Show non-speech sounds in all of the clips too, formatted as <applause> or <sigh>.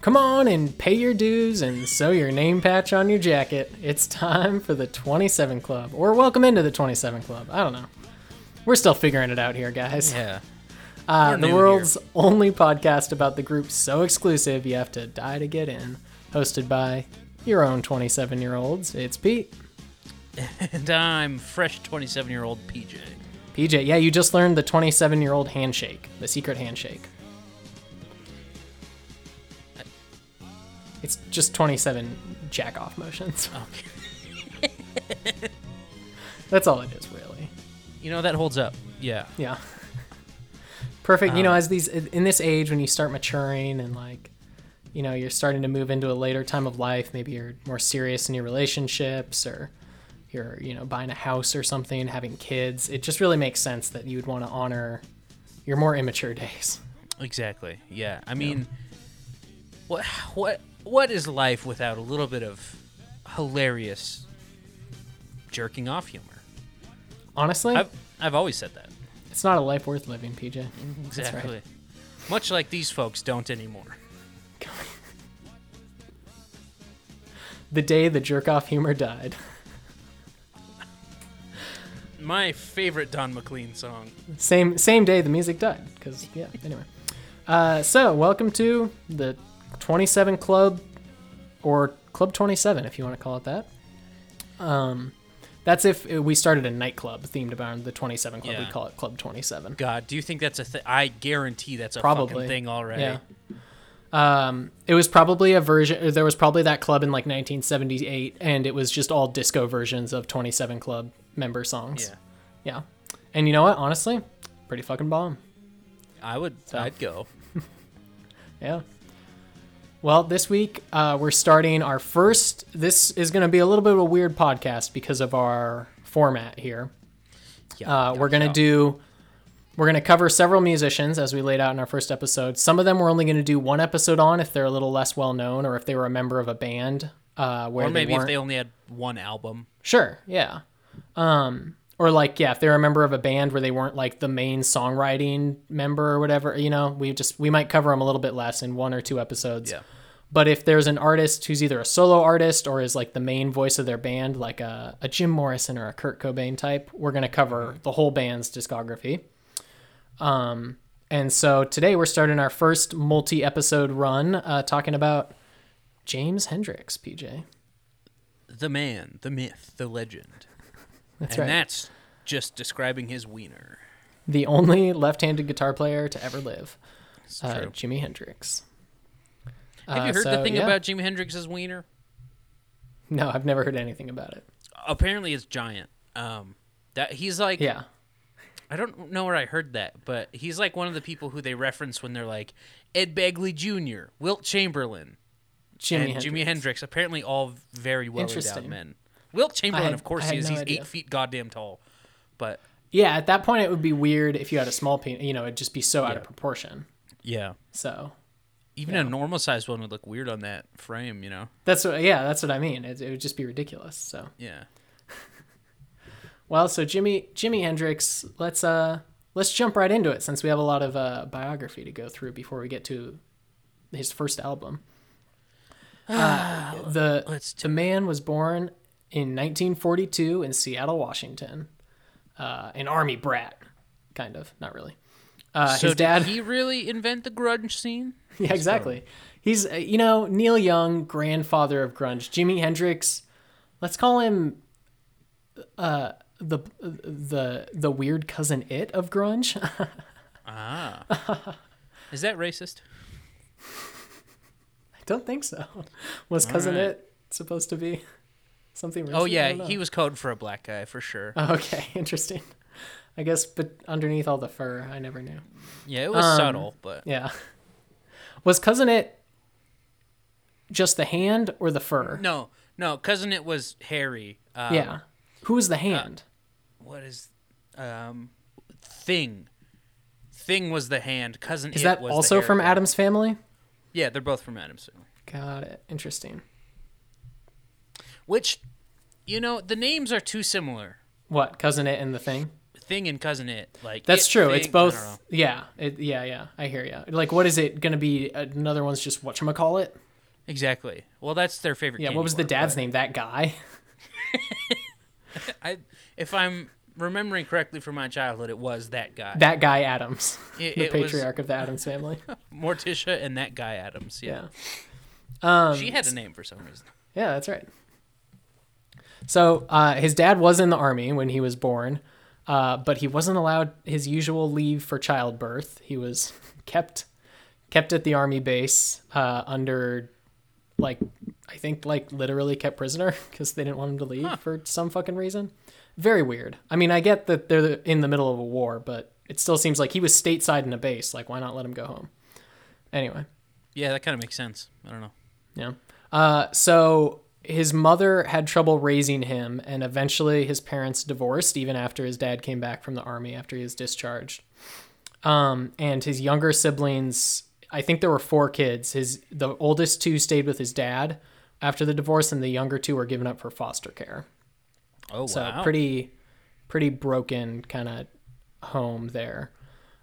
Come on and pay your dues and sew your name patch on your jacket. It's time for the 27 Club. Or welcome into the 27 Club. I don't know. We're still figuring it out here, guys. Yeah. <laughs> Uh, the world's only podcast about the group so exclusive you have to die to get in. Hosted by your own 27 year olds. It's Pete. And I'm fresh 27 year old PJ. PJ, yeah, you just learned the 27 year old handshake, the secret handshake. It's just 27 jack off motions. Okay. <laughs> That's all it is, really. You know, that holds up. Yeah. Yeah. <laughs> Perfect. you know, Um, as these in this age when you start maturing and like, you know, you're starting to move into a later time of life, maybe you're more serious in your relationships or you're, you know, buying a house or something, having kids. It just really makes sense that you would want to honor your more immature <laughs> days. Exactly. Yeah. I mean, what what what is life without a little bit of hilarious jerking off humor? Honestly, I've I've always said that. it's not a life worth living, PJ. That's right. Exactly. Much like these folks don't anymore. <laughs> The day the jerk off humor died. My favorite Don McLean song. Same same day the music died. Because yeah. Anyway, uh, so welcome to the 27 Club, or Club 27 if you want to call it that. Um, that's if we started a nightclub themed around the 27 Club. We call it Club 27. God, do you think that's a thing? I guarantee that's a Probably fucking thing already. Yeah. Um, it was probably a version. There was probably that club in like 1978, and it was just all disco versions of 27 Club member songs. Yeah. Yeah. And you know what? Honestly, pretty fucking bomb. I would. So. I'd go. <laughs> Yeah. Well, this week uh, we're starting our first. This is going to be a little bit of a weird podcast because of our format here. Yeah. Uh, we're going to do. We're going to cover several musicians as we laid out in our first episode. Some of them we're only going to do one episode on if they're a little less well known or if they were a member of a band. Uh, where Or maybe if they only had one album. Sure, yeah. Um, or like, yeah, if they're a member of a band where they weren't like the main songwriting member or whatever, you know, we just we might cover them a little bit less in one or two episodes. Yeah. But if there's an artist who's either a solo artist or is like the main voice of their band, like a, a Jim Morrison or a Kurt Cobain type, we're gonna cover the whole band's discography. Um, and so today we're starting our first multi-episode run, uh, talking about James Hendrix, PJ. The man, the myth, the legend. That's and right. that's just describing his wiener. the only left-handed guitar player to ever live, uh. Jimi Hendrix. Have Uh, you heard so, the thing yeah. about Jimi Hendrix's wiener? No, I've never heard anything about it. Apparently, it's giant. Um, that he's like, Yeah, I don't know where I heard that, but he's like one of the people who they reference when they're like Ed Begley Jr., Wilt Chamberlain, Jimi and Hendrix. Jimi Hendrix. Apparently, all very well endowed men. Wilt Chamberlain, had- of course, he is. no He's idea. eight feet goddamn tall. But Yeah, at that point it would be weird if you had a small penis. You know, it'd just be so out of proportion. yeah, So even Yeah. a normal sized one would look weird on that frame. You know? that's what. Yeah, that's what I mean. It, it would just be ridiculous. So Yeah. <laughs> well, so Jimmy Jimi Hendrix. Let's uh let's jump right into it since we have a lot of uh, biography to go through before we get to his first album. <sighs> Uh, the the man was born in 1942 in Seattle, Washington. Uh, an army brat, kind of, not really. Uh, so his dad. did he really invent the grunge scene? <laughs> Yeah, exactly. He's uh, you know Neil Young, grandfather of grunge. Jimi Hendrix, let's call him uh the the the weird cousin it of grunge. <laughs> Ah. Is that racist? I don't think so. Was cousin right. it supposed to be something? Oh racist? I yeah, he was code for a black guy for sure. Oh, <laughs> okay, <laughs> interesting. I guess, but underneath all the fur, I never knew. Yeah, it was Um, subtle, but Yeah. Was cousin it just the hand or the fur? no, no, cousin it was hairy. Um, yeah. Who was the hand? What is um thing? Thing was the hand. Cousin Is it that was the also from guy. Addams family? Yeah, they're both from Addams family. Got it. Interesting. Which, you know, the names are too similar. What cousin it and the thing? thing and cousin it. Like That's It true. Thing, It's I don't know. both. Yeah. It, yeah. Yeah. I hear you. Like, what is it gonna be? Another one's just what call it? Exactly. Well, that's their favorite. Yeah. What was the dad's but name? That guy. <laughs> I, if I'm remembering correctly from my childhood, it was that guy, That guy Addams, <laughs> It- the it patriarch of the Addams family. <laughs> Morticia, and that guy Adams. Yeah, Yeah. Um, she had a name for some reason. Yeah, that's right. So uh, his dad was in the army when he was born, uh, but he wasn't allowed his usual leave for childbirth. He was kept kept at the army base uh, under like I think like literally kept prisoner <laughs> because they didn't want him to leave for some fucking reason. Very weird. I mean, I get that they're in the middle of a war, but it still seems like he was stateside in a base. Like, why not let him go home? Anyway. Yeah, that kind of makes sense. I don't know. Yeah. Uh, so his mother had trouble raising him, and eventually his parents divorced even after his dad came back from the army after he was discharged. Um, and his younger siblings, I think there were four kids. His the oldest two stayed with his dad after the divorce, and the younger two were given up for foster care. Oh wow. So wow. pretty, pretty broken kind of home there.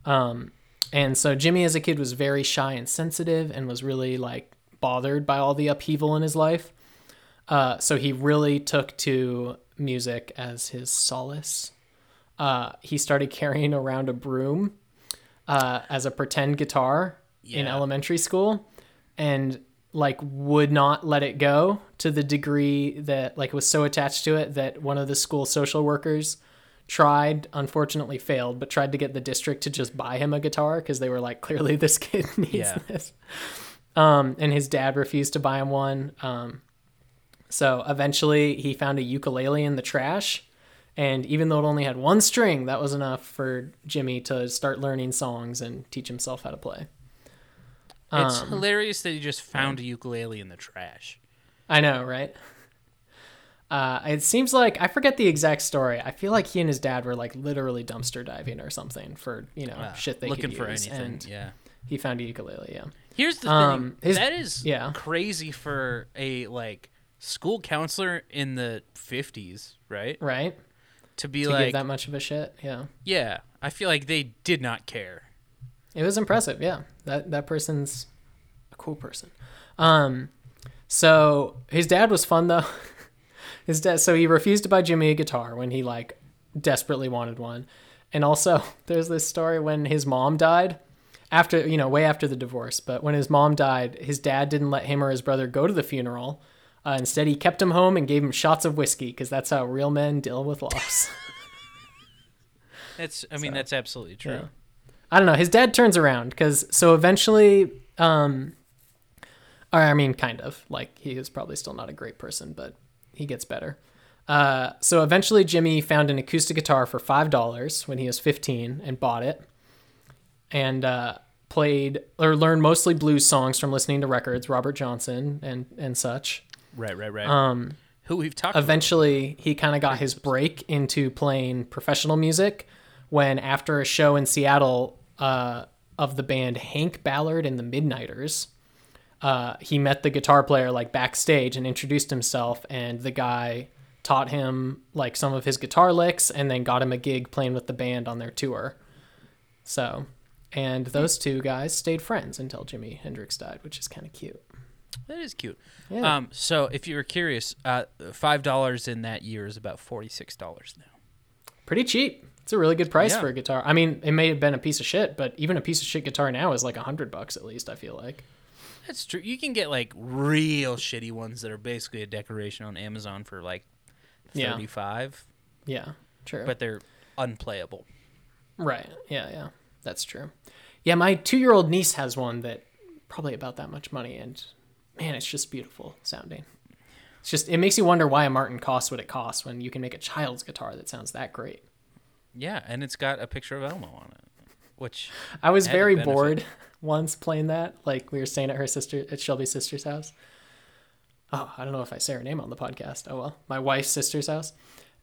Um, and so Jimmy as a kid was very shy and sensitive and was really like bothered by all the upheaval in his life. Uh, so he really took to music as his solace. Uh, he started carrying around a broom uh, as a pretend guitar in elementary school and like would not let it go to the degree that like was so attached to it that one of the school social workers tried unfortunately failed but tried to get the district to just buy him a guitar because they were like clearly this kid <laughs> needs Yeah. this um, and his dad refused to buy him one um, so eventually he found a ukulele in the trash and even though it only had one string that was enough for jimmy to start learning songs and teach himself how to play It's um, hilarious that he just found a ukulele in the trash. I know, right? Uh, it seems like I forget the exact story. I feel like he and his dad were like literally dumpster diving or something for you know Wow. shit they Looking could for use, anything. and Yeah. he found a ukulele. Yeah, Here's the Um, thing. his- that is yeah. crazy for a like school counselor in the 50s, right? right. To be To like, give that much of a shit. Yeah, yeah, I feel like they did not care. it was impressive. Yeah, that that person's a cool person. Um, so his dad was fun though. <laughs> his dad. So he refused to buy Jimmy a guitar when he like desperately wanted one, and also <laughs> there's this story when his mom died. After you know, way after the divorce, but when his mom died, his dad didn't let him or his brother go to the funeral. Uh, instead, he kept him home and gave him shots of whiskey because that's how real men deal with loss. <laughs> That's I mean So, that's absolutely true. Yeah. I don't know. His dad turns around because so eventually, um, or I mean, kind of like he is probably still not a great person, but he gets better. Uh, so eventually, Jimmy found an acoustic guitar for five dollars when he was fifteen and bought it, and uh, played or learned mostly blues songs from listening to records, Robert Johnson and and such. Right, right, right. Um, Who we've talked about. eventually he kind of got his break into playing professional music when after a show in Seattle uh, of the band Hank Ballard and the Midnighters, uh, he met the guitar player like backstage and introduced himself, and the guy taught him like some of his guitar licks and then got him a gig playing with the band on their tour. So, and those two guys stayed friends until Jimi Hendrix died, which is kind of cute. That is cute. Yeah. Um, so if you were curious, uh, five dollars in that year is about forty six dollars now. pretty cheap. It's a really good price Yeah. for a guitar. I mean, it may have been a piece of shit, but even a piece of shit guitar now is like a hundred bucks at least. I feel like. That's true. You can get like real shitty ones that are basically a decoration on Amazon for like Yeah. thirty five, Yeah, true. but they're unplayable. right. Yeah, yeah, that's true. Yeah, my two-year-old niece has one that probably about that much money, and man, it's just beautiful sounding. It's just it makes you wonder why a Martin costs what it costs when you can make a child's guitar that sounds that great. Yeah, and it's got a picture of Elmo on it, which I was very bored once playing that. Like we were staying at her sister at Shelby's sister's house. Oh, I don't know if I say her name on the podcast. Oh well, my wife's sister's house.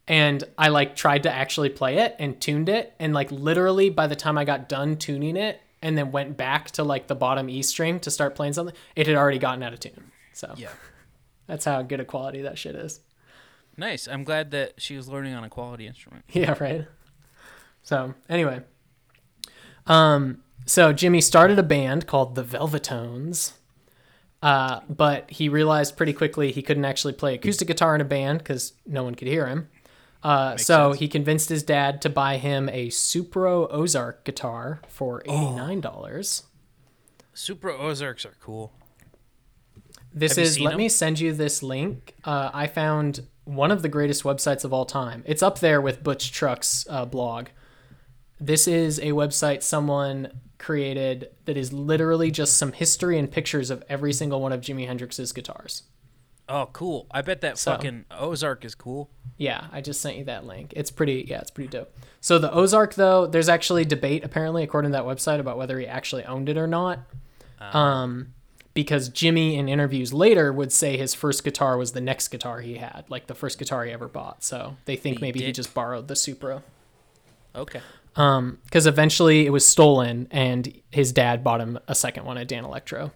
And I like tried to actually play it and tuned it, and like literally by the time I got done tuning it and then went back to like the bottom E string to start playing something, it had already gotten out of tune. So yeah, <laughs> that's how good a quality that shit is. nice. I'm glad that she was learning on a quality instrument. <laughs> Yeah, right. So anyway, um, so Jimmy started a band called the Velvetones. Uh, but he realized pretty quickly he couldn't actually play acoustic guitar in a band because no one could hear him. Uh, so sense. he convinced his dad to buy him a Supro Ozark guitar for Oh. eighty nine dollars. Supro Ozarks are cool. This Have is. Let them? me send you this link. Uh, I found one of the greatest websites of all time. It's up there with Butch Trucks' uh, blog. This is a website someone created that is literally just some history and pictures of every single one of Jimi Hendrix's guitars. Oh, cool. I bet that So- fucking Ozark is cool. Yeah, I just sent you that link. It's pretty. Yeah, it's pretty dope. So the Ozark, though, there's actually debate apparently according to that website about whether he actually owned it or not. Um, because Jimmy in interviews later would say his first guitar was the next guitar he had, like the first guitar he ever bought. So they think He maybe he just borrowed the Supro. Okay. Um, because eventually it was stolen, and his dad bought him a second one at Danelectro.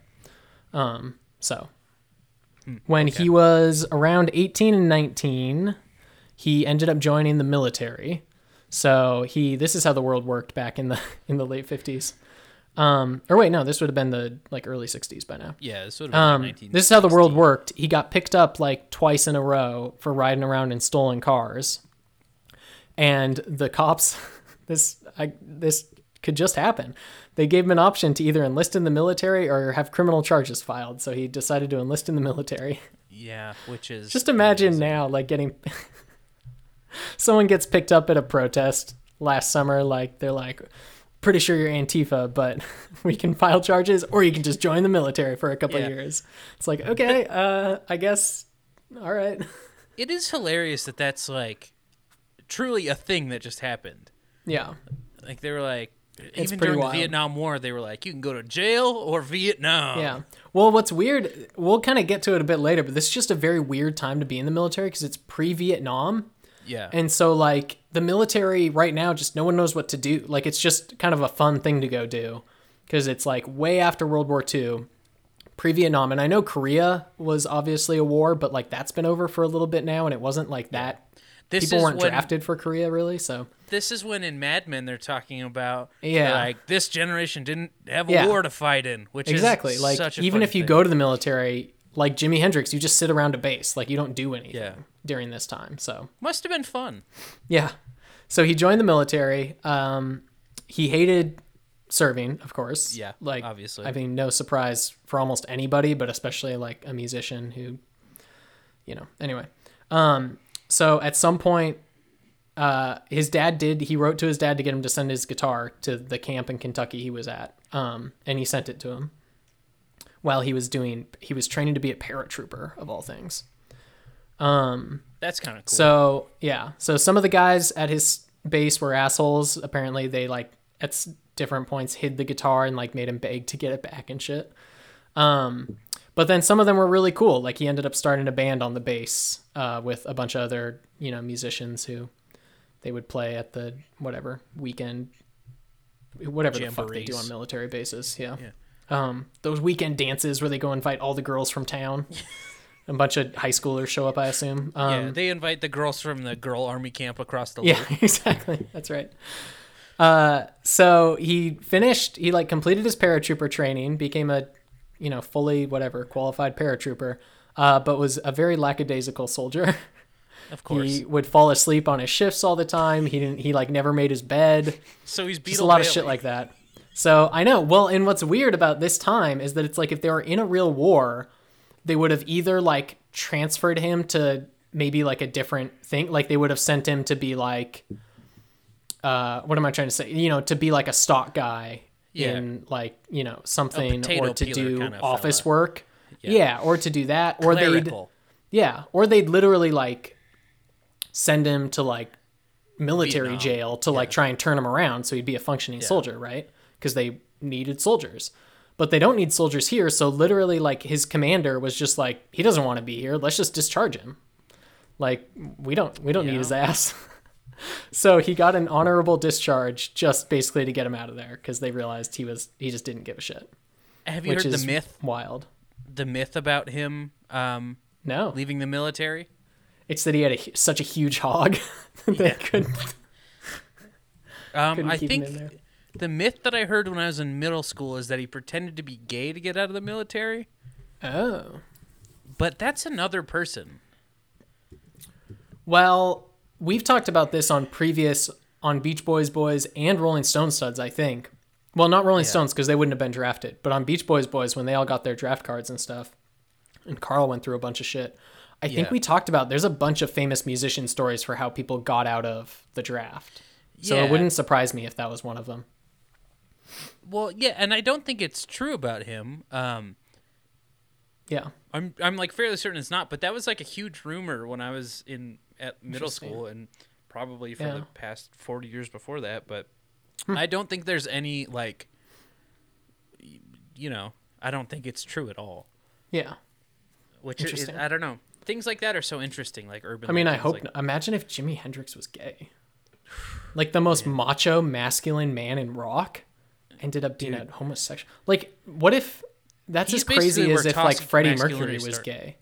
Um, so when he was around 18 and 19, he ended up joining the military. So he this is how the world worked back in the <laughs> in the late 50s. Um, or wait, no, this would have been the like early 60s by now. Yeah, this would have been Um, 19. this is how the world worked. He got picked up like twice in a row for riding around in stolen cars, and the cops. <laughs> This I this could just happen. They gave him an option to either enlist in the military or have criminal charges filed. So he decided to enlist in the military. Yeah, which is Just imagine amazing. now, like getting <laughs> someone gets picked up at a protest last summer. Like they're like, pretty sure you're Antifa, but <laughs> we can file charges, or you can just join the military for a couple Yeah. of years. It's like, okay, uh, I guess, all right. <laughs> It is hilarious that that's like truly a thing that just happened. Yeah, Like they were like, It's even pretty during wild. the Vietnam War, they were like, you can go to jail or Vietnam. yeah. Well, what's weird, we'll kind of get to it a bit later, but this is just a very weird time to be in the military because it's pre-Vietnam. Yeah. And so, like, the military right now, just no one knows what to do. Like, it's just kind of a fun thing to go do because it's like way after World War II, pre Vietnam. And I know Korea was obviously a war, but like that's been over for a little bit now. And it wasn't like that. This People is weren't when, drafted for Korea, really. So, This is when in Mad Men they're talking about Yeah. like this generation didn't have a Yeah. war to fight in, which exactly. is Like, such a even if you thing. go to the military, like Jimi Hendrix, you just sit around a base. Like, you don't do anything Yeah. during this time. So, must have been fun. Yeah. So he joined the military. Um, he hated serving, of course. Yeah, Like, obviously. I mean, no surprise for almost anybody, but especially like a musician who, you know, anyway. Um, so at some point, uh, his dad did, he wrote to his dad to get him to send his guitar to the camp in Kentucky he was at. Um, and he sent it to him while he was doing, he was training to be a paratrooper of all things. Um, That's kind of cool. so yeah, so some of the guys at his base were assholes. Apparently, they like at different points hid the guitar and like made him beg to get it back and shit. Um, but then some of them were really cool. Like he ended up starting a band on the bass uh, with a bunch of other you know musicians who they would play at the whatever weekend, whatever the fuck they do on military bases. Yeah. Yeah. Um, those weekend dances where they go invite all the girls from town. <laughs> a bunch of high schoolers show up, I assume. Um, yeah, they invite the girls from the girl army camp across the yeah, lake. <laughs> exactly. That's right. Uh, so he finished. He like completed his paratrooper training, became a, you know, fully whatever qualified paratrooper, uh, but was a very lackadaisical soldier. <laughs> Of course. He would fall asleep on his shifts all the time. He didn't. He like never made his bed. so he's Just a lot of shit like that. So I know. Well, and what's weird about this time is that it's like if they were in a real war, they would have either like transferred him to maybe like a different thing. Like they would have sent him to be like, uh, what am I trying to say? You know, to be like a stock guy Yeah. in like you know something or to do kinda office fella. work. Yeah. Yeah. or to do that, or they'd yeah, or they'd literally like send him to like military Vietnam. jail to like try and turn him around so he'd be a functioning soldier, right? Because they needed soldiers. But they don't need soldiers here, so literally like his commander was just like, he doesn't want to be here. Let's just discharge him. Like we don't we don't need his ass. <laughs> so he got an honorable discharge just basically to get him out of there because they realized he was he just didn't give a shit. Have you heard the myth? wild. The myth about him um, No, leaving the military? it's that he had a, such a huge hog <laughs> that Yeah. couldn't. <laughs> Um, Couldn't I think the myth that I heard when I was in middle school is that he pretended to be gay to get out of the military, Oh. but that's another person. Well, we've talked about this on previous on Beach Boys Boys and Rolling Stone Studs, I think. Well, not Rolling Stones because they wouldn't have been drafted, but on Beach Boys Boys when they all got their draft cards and stuff, and Carl went through a bunch of shit. I think we talked about there's a bunch of famous musician stories for how people got out of the draft. So Yeah. it wouldn't surprise me if that was one of them. Well, yeah, and I don't think it's true about him. Um, Yeah. I'm I'm like fairly certain it's not, but that was like a huge rumor when I was in at middle school and probably for Yeah. The past 40 years before that, but I don't think there's any like you know, I don't think it's true at all. Yeah. Which is, I don't know. Things like that are so interesting like urban I mean, I hope. like- not. Imagine if Jimi Hendrix was gay. Like the most macho, masculine man in rock ended up being a homosexual. Like, what if that's He's as crazy as if like Freddie Mercury was start- gay?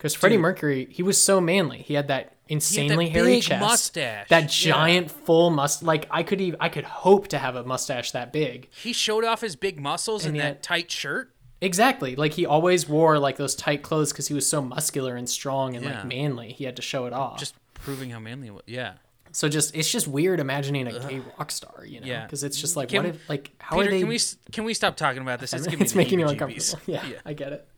Because Freddie Mercury, he was so manly. He had that insanely hairy big chest, mustache. that Yeah. giant full must. Like I could even, I could hope to have a mustache that big. he showed off his big muscles in And that tight shirt. Exactly. Like he always wore like those tight clothes because he was so muscular and strong and Yeah. like manly. He had to show it off. Just proving how manly it was. Yeah. So just it's just weird imagining a gay rock star, you know? Yeah. Because it's just like Can- what if like how Peter, are they? can we can we stop talking about this? It's, <laughs> giving me it's making you heebie-jeebies. uncomfortable. <laughs> Yeah, I get it.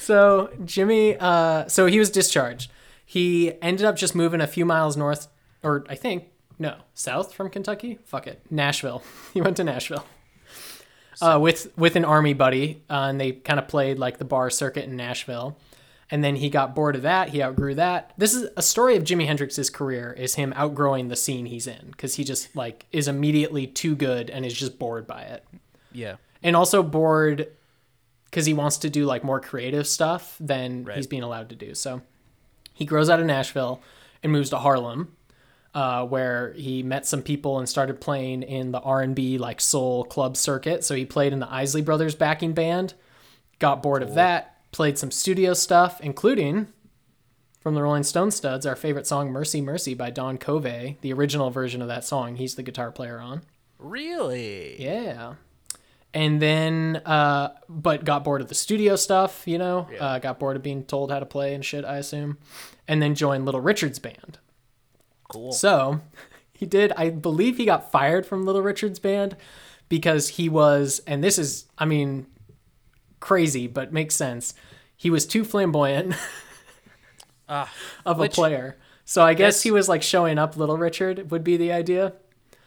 So Jimmy, uh, so he was discharged. He ended up just moving a few miles north, or I think no, south from Kentucky. Fuck it, Nashville. <laughs> He went to Nashville. Uh, with with an army buddy, uh, and they kind of played like the bar circuit in Nashville. And then he got bored of that. He outgrew that. This is a story of Jimi Hendrix's career is him outgrowing the scene he's in because he just like is immediately too good and is just bored by it Yeah. and also bored because he wants to do like more creative stuff than Right. he's being allowed to do. So he grows out of Nashville and moves to Harlem, uh, where he met some people and started playing in the R and B like soul club circuit. So he played in the Isley Brothers backing band. Got bored of that. Played some studio stuff, including from the Rolling Stone Studs, our favorite song "Mercy Mercy" by Don Covay, the original version of that song. He's the guitar player on. Really? Yeah. And then, uh, but got bored of the studio stuff, you know, Yeah. uh, got bored of being told how to play and shit, I assume. And then joined Little Richard's band. Cool. So <laughs> he did, I believe he got fired from Little Richard's band because he was, and this is, I mean, crazy, but makes sense. He was too flamboyant <laughs> Ah, <laughs> of which- a player. So I guess he was like showing up Little Richard would be the idea.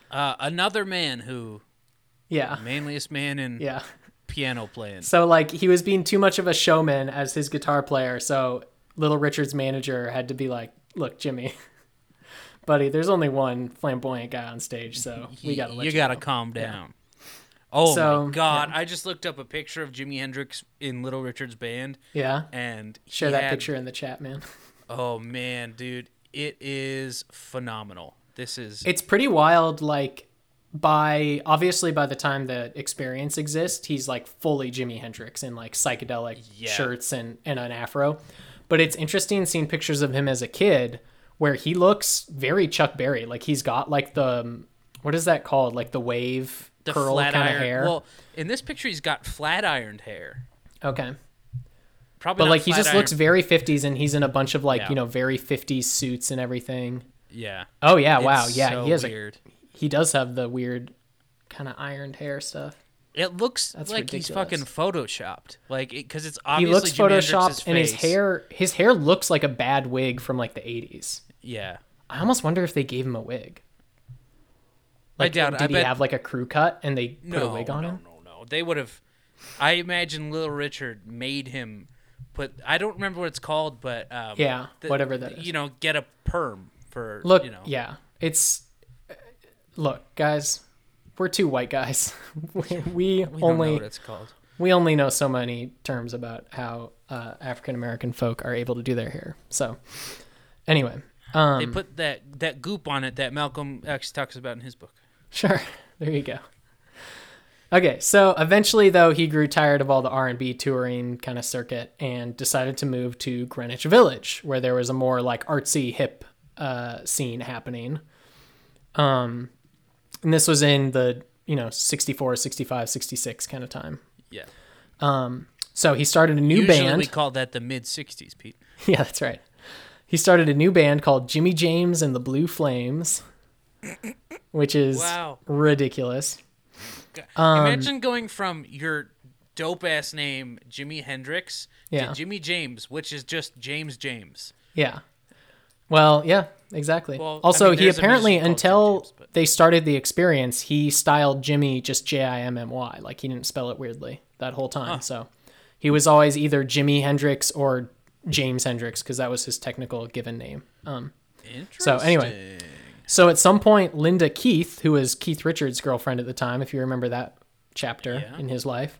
uh, another man who Yeah. manliest man in Yeah. piano playing. So like he was being too much of a showman as his guitar player, so Little Richard's manager had to be like, "Look, Jimmy, <laughs> buddy, there's only one flamboyant guy on stage, so <laughs> we gotta you, you gotta know." calm down. Oh So, my god! I just looked up a picture of Jimi Hendrix in Little Richard's band, Yeah, and share that had- picture in the chat, man. <laughs> Oh man, dude, it is phenomenal. This is It's pretty wild. Like by obviously by the time the experience exists, he's like fully Jimi Hendrix in like psychedelic Yeah. shirts and and an afro. But it's interesting seeing pictures of him as a kid where he looks very Chuck Berry. Like he's got like the um, what is that called? Like the wave the curl kind of hair. Well, in this picture, he's got flat ironed hair. okay. Probably, But like he just iron- looks very 50s and he's in a bunch of like, Yeah. you know, very 50s suits and everything. Yeah. Oh yeah, wow. Yeah, so he has weird. a he does have the weird kind of ironed hair stuff. It looks That's like he's fucking photoshopped, like because it's He obviously looks Jimi photoshopped and his hair his hair looks like a bad wig from like the 80s. Yeah, I almost wonder if they gave him a wig. I Like doubt did I he bet have like a crew cut and they put no, a wig on no, him? no, no. no. They would have. I imagine Little Richard made him put. I don't remember what it's called, but um, Yeah, whatever that is. You know, get a perm for Look, You know, yeah. It's Look, guys, we're two white guys. <laughs> we <laughs> we we don't know only what it's called. we only know so many terms about how uh, African American folk are able to do their hair. So, anyway, um, They put that that goop on it that Malcolm X talks about in his book. sure, <laughs> there you go. Okay, so eventually, though, he grew tired of all the R and B touring kind of circuit and decided to move to Greenwich Village, where there was a more like artsy hip uh, scene happening. Um, and this was in the you know 64 65 66 kind of time Yeah. so he started a new Usually band we call that the mid '60s, Pete. <laughs> yeah that's right he started a new band called jimmy james and the blue flames which is Wow. ridiculous Um, Imagine going from your dope ass name Jimi Hendrix Yeah. to Jimmy James, which is just James James. Yeah. Well, yeah, exactly. Well, I also, mean, he apparently musician called Jim until James, but- they started the experience, he styled Jimmy just J I M M Y, like he didn't spell it weirdly that whole time. So he was always either Jimi Hendrix or James Hendrix because that was his technical given name. Um, Interesting. So, anyway. so at some point, Linda Keith, who was Keith Richards' girlfriend at the time, if you remember that chapter Yeah. in his life,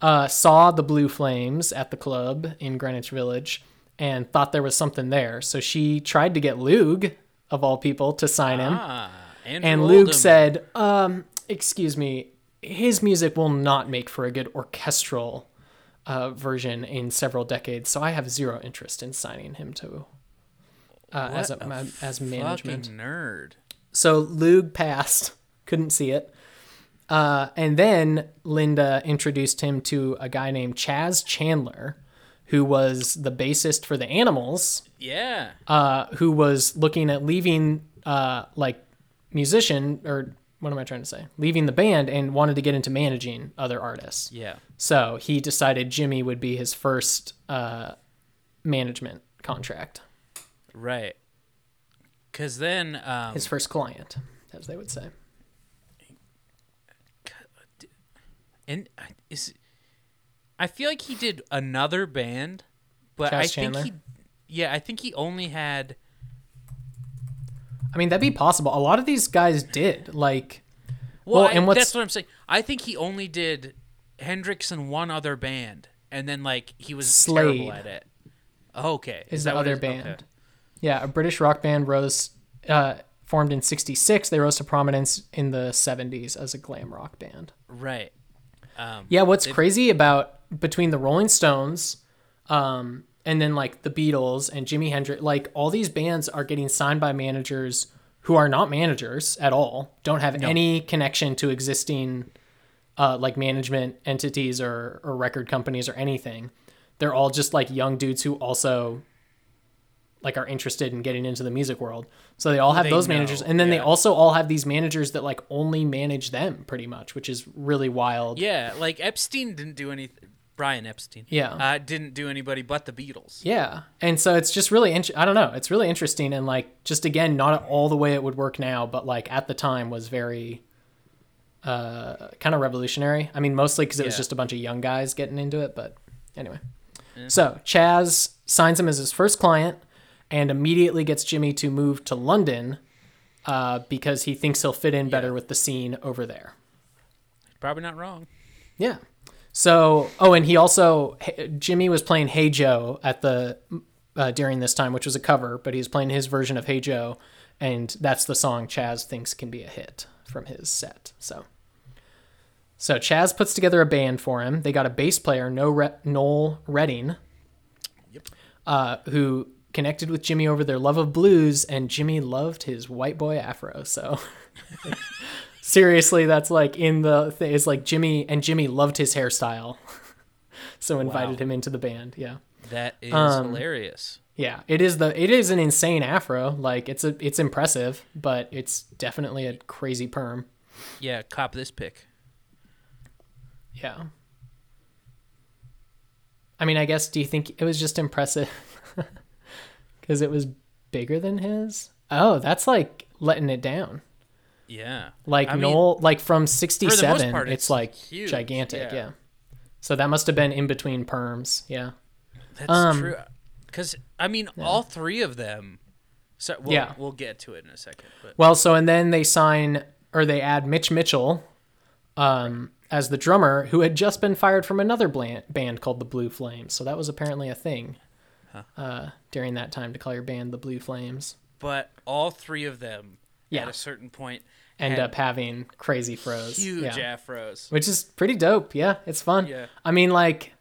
uh, saw the Blue Flames at the club in Greenwich Village and thought there was something there. So she tried to get Loog, of all people, to sign him. ah, and Loog said, um, "Excuse me, his music will not make for a good orchestral uh, version in several decades, so I have zero interest in signing him to uh, as a, ma- as management." Nerd. So Loog passed, <laughs> couldn't see it. Uh, and then Linda introduced him to a guy named Chas Chandler, who was the bassist for the Animals, Yeah. uh, who was looking at leaving, uh, like, musician, or what am I trying to say? Leaving the band and wanted to get into managing other artists. Yeah. So he decided Jimmy would be his first uh, management contract, Right. Cause then um, his first client, as they would say. and uh, is I feel like he did another band, but I Chandler? think he yeah, I think he only had I mean, that'd be possible. A lot of these guys did. Like, well, Well, and what's- that's what I'm saying. I think he only did Hendrix and one other band, and then like he was Slade. terrible at it. Okay, is, that the what other is? band. Okay. Yeah, a British rock band rose, uh, formed in 66. They rose to prominence in the 70s as a glam rock band. Right. Um, Yeah, what's They've- crazy about between the Rolling Stones, um, and then like the Beatles and Jimi Hendrix, like all these bands are getting signed by managers who are not managers at all, don't have any connection to existing uh, like management entities or, or record companies or anything. They're all just like young dudes who also like are interested in getting into the music world. So they all have they those know, managers, and then they also all have these managers that like only manage them pretty much, which is really wild. Yeah, like Epstein didn't do anything. Brian Epstein. Yeah. Uh, didn't do anybody but the Beatles. Yeah. And so it's just really, int- I don't know, it's really interesting. And like, just again, not all the way it would work now, but like at the time was very uh, kind of revolutionary. I mean, mostly because it was just a bunch of young guys getting into it. But anyway. So Chas signs him as his first client and immediately gets Jimmy to move to London uh, because he thinks he'll fit in better Yeah. with the scene over there. Probably not wrong. Yeah. So, oh, and he also Jimmy was playing Hey Joe at the uh, during this time, which was a cover, but he was playing his version of Hey Joe, and that's the song Chas thinks can be a hit from his set. So, so Chas puts together a band for him. They got a bass player, no Re- Noel Redding, Yep. uh, who connected with Jimmy over their love of blues, and Jimmy loved his white boy afro. So. <laughs> Seriously, that's like in the thing. It's like Jimmy and Jimmy loved his hairstyle, <laughs> so invited Wow. him into the band. Yeah, That is Um, hilarious. yeah. It is the it is an insane afro. Like it's a it's impressive, but it's definitely a crazy perm. Yeah, cop this pick. Yeah. I mean, I guess. Do you think it was just impressive <laughs> because it was bigger than his? Oh, that's like letting it down. Yeah. Like I mean, Noel, like from '67, part, it's, it's like huge, gigantic. yeah. Yeah. So that must have been in between perms. Yeah. That's um, true. Because I mean, all three of them. So we'll, Yeah. we'll get to it in a second. But Well, so and then they sign or they add Mitch Mitchell um, as the drummer, who had just been fired from another bland, band called the Blue Flames. So that was apparently a thing uh, during that time to call your band the Blue Flames. but all three of them Yeah. at a certain point End up having crazy froze. huge Yeah. afros. which is pretty dope. Yeah, it's fun. Yeah. I mean, like,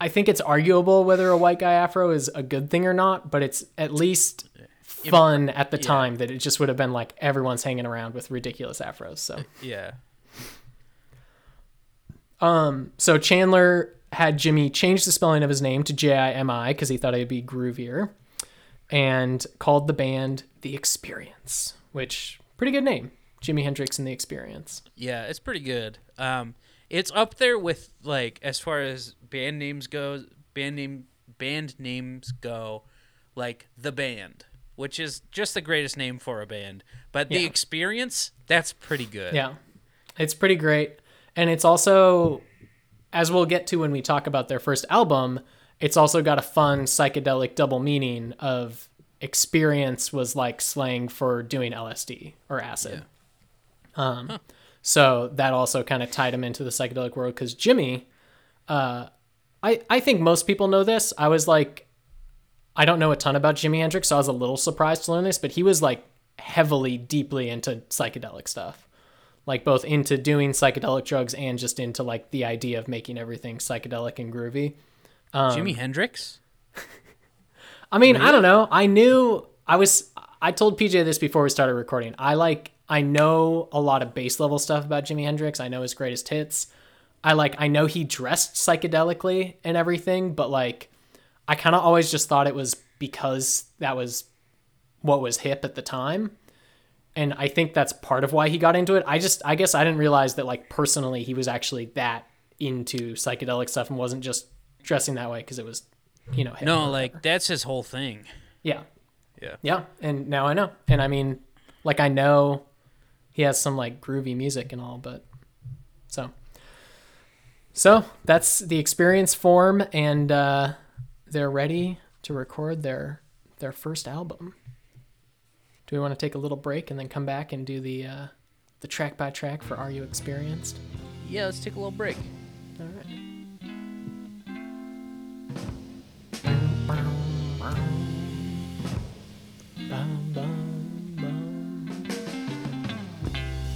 I think it's arguable whether a white guy afro is a good thing or not, but it's at least fun at the yeah. time that it just would have been like everyone's hanging around with ridiculous afros. So Yeah. Um, so Chandler had Jimmy change the spelling of his name to J I M I because he thought it'd be groovier, and called the band The Experience, which pretty good name, Jimi Hendrix and The Experience. Yeah, it's pretty good. Um, it's up there with like as far as band names go, band name band names go, like the band, which is just the greatest name for a band. But the Yeah. experience, that's pretty good. Yeah, it's pretty great, and it's also, as we'll get to when we talk about their first album, it's also got a fun psychedelic double meaning of experience was like slang for doing LSD or acid. Um, so that also kind of tied him into the psychedelic world because Jimmy, uh, I I think most people know this. I was like, I don't know a ton about Jimi Hendrix, so I was a little surprised to learn this, but he was like heavily, deeply into psychedelic stuff like both into doing psychedelic drugs and just into like the idea of making everything psychedelic and groovy. Um, Jimi Hendrix. <laughs> I mean, I don't know. I knew I was I told PJ this before we started recording. I like I know a lot of base level stuff about Jimi Hendrix. I know his greatest hits. I like I know he dressed psychedelically and everything, but like I kind of always just thought it was because that was what was hip at the time. And I think that's part of why he got into it. I just I guess I didn't realize that like personally he was actually that into psychedelic stuff and wasn't just dressing that way because it was, you know, No, like that's his whole thing. yeah. Yeah. Yeah, and now I know. And I mean, like I know he has some like groovy music and all, but so so that's the experience form and uh they're ready to record their their first album. Do we want to take a little break and then come back and do the uh the track by track for Are You Experienced? Yeah, let's take a little break. All right.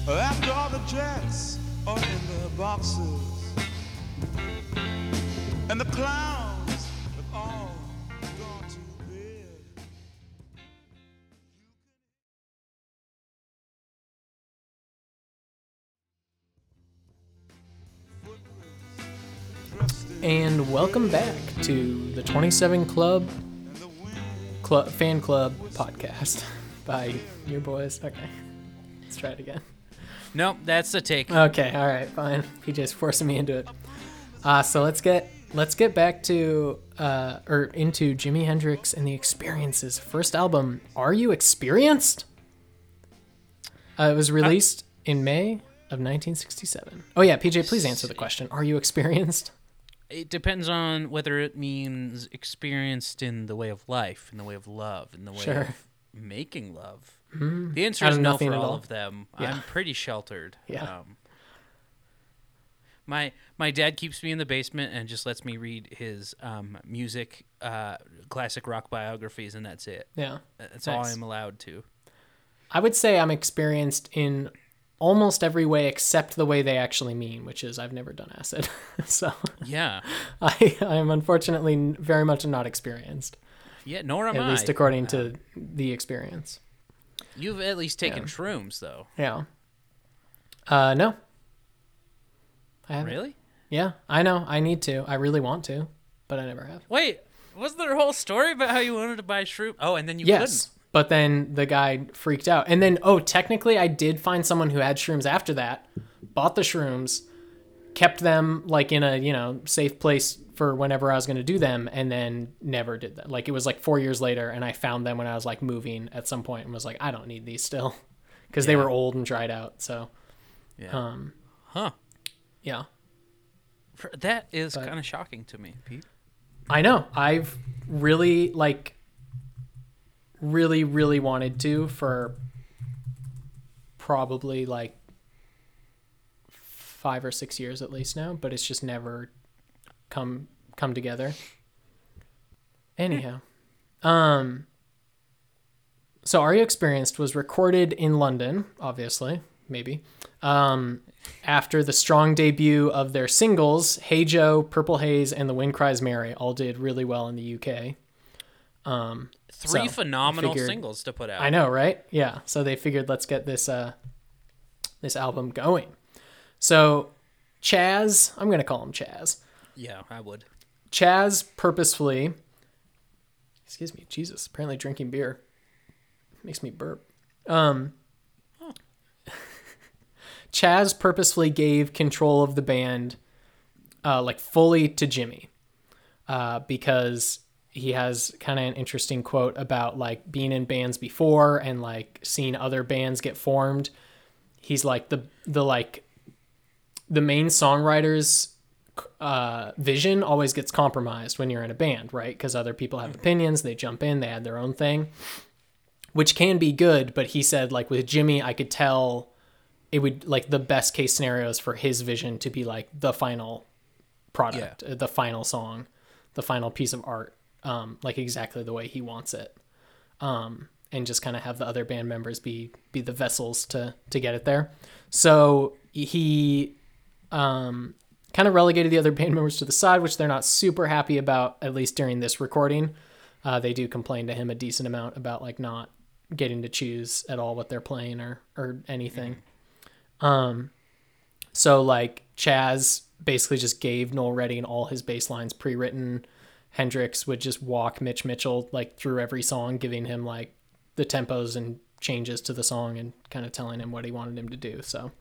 After all the jets are in their boxes, and the clowns welcome back to the 27 Club Club Fan Club podcast <laughs> by your boys. Okay, let's try it again. Nope, that's the take. Okay, all right, fine. PJ's forcing me into it. Uh, so let's get let's get back to uh, or into Jimi Hendrix and the Experiences first album. Are you experienced? Uh, it was released in May of 1967. Oh yeah, PJ, please answer the question. Are you experienced? It depends on whether it means experienced in the way of life, in the way of love, in the way Sure. of making love. The answer is no for all all? of them. Yeah. I'm pretty sheltered. Yeah. Um, my my dad keeps me in the basement and just lets me read his um, music, uh, classic rock biographies, and that's it. Yeah. That's all I'm allowed to. I would say I'm experienced in almost every way except the way they actually mean, which is I've never done acid. <laughs> so Yeah, <laughs> I, I am unfortunately very much not experienced, yeah. Nor am at I. At least according to the experience. You've at least taken Yeah. shrooms, though. Yeah. Uh, no. I haven't. Really? Yeah, I know. I need to. I really want to, but I never have. Wait, was there a whole story about how you wanted to buy shroom? Oh, and then you yes. But then the guy freaked out. And then, oh, technically, I did find someone who had shrooms after that, bought the shrooms, kept them like in a, you know, safe place for whenever I was going to do them, and then never did that. Like it was like four years later, and I found them when I was like moving at some point and was like, I don't need these still <laughs> because they were old and dried out. So. Yeah. um, huh. yeah. That is kind of shocking to me, Pete. I know. I've really like really really wanted to for probably like 5 or 6 years at least now, but it's just never come come together. Anyhow, um so Are You Experienced was recorded in London, obviously, maybe. Um after the strong debut of their singles, Hey Joe, Purple Haze, and The Wind Cries Mary all did really well in the UK. Um, Three So, phenomenal figured- singles to put out. I know, right? Yeah. So they figured let's get this uh this album going. So Chas, I'm gonna call him Chas. Yeah, I would. Chas purposefully excuse me, Jesus, apparently drinking beer makes me burp. Um Chas purposefully gave control of the band uh like fully to Jimi. Uh because he has kind of an interesting quote about like being in bands before and like seeing other bands get formed. He's like the the like the main songwriter's uh, vision always gets compromised when you're in a band, right? Because other people have opinions, they jump in, they add their own thing, which can be good. But he said, like with Jimi, I could tell it would like the best case scenarios for his vision to be like the final product, uh, the final song, the final piece of art, um, like exactly the way he wants it, um, and just kind of have the other band members be be the vessels to to get it there. So he um, kind of relegated the other band members to the side, which they're not super happy about, at least during this recording. Uh, they do complain to him a decent amount about like not getting to choose at all what they're playing or or anything. Um, so like Chas basically just gave Noel Redding all his bass lines pre-written. Hendrix would just walk Mitch Mitchell like through every song, giving him like the tempos and changes to the song and kind of telling him what he wanted him to do. So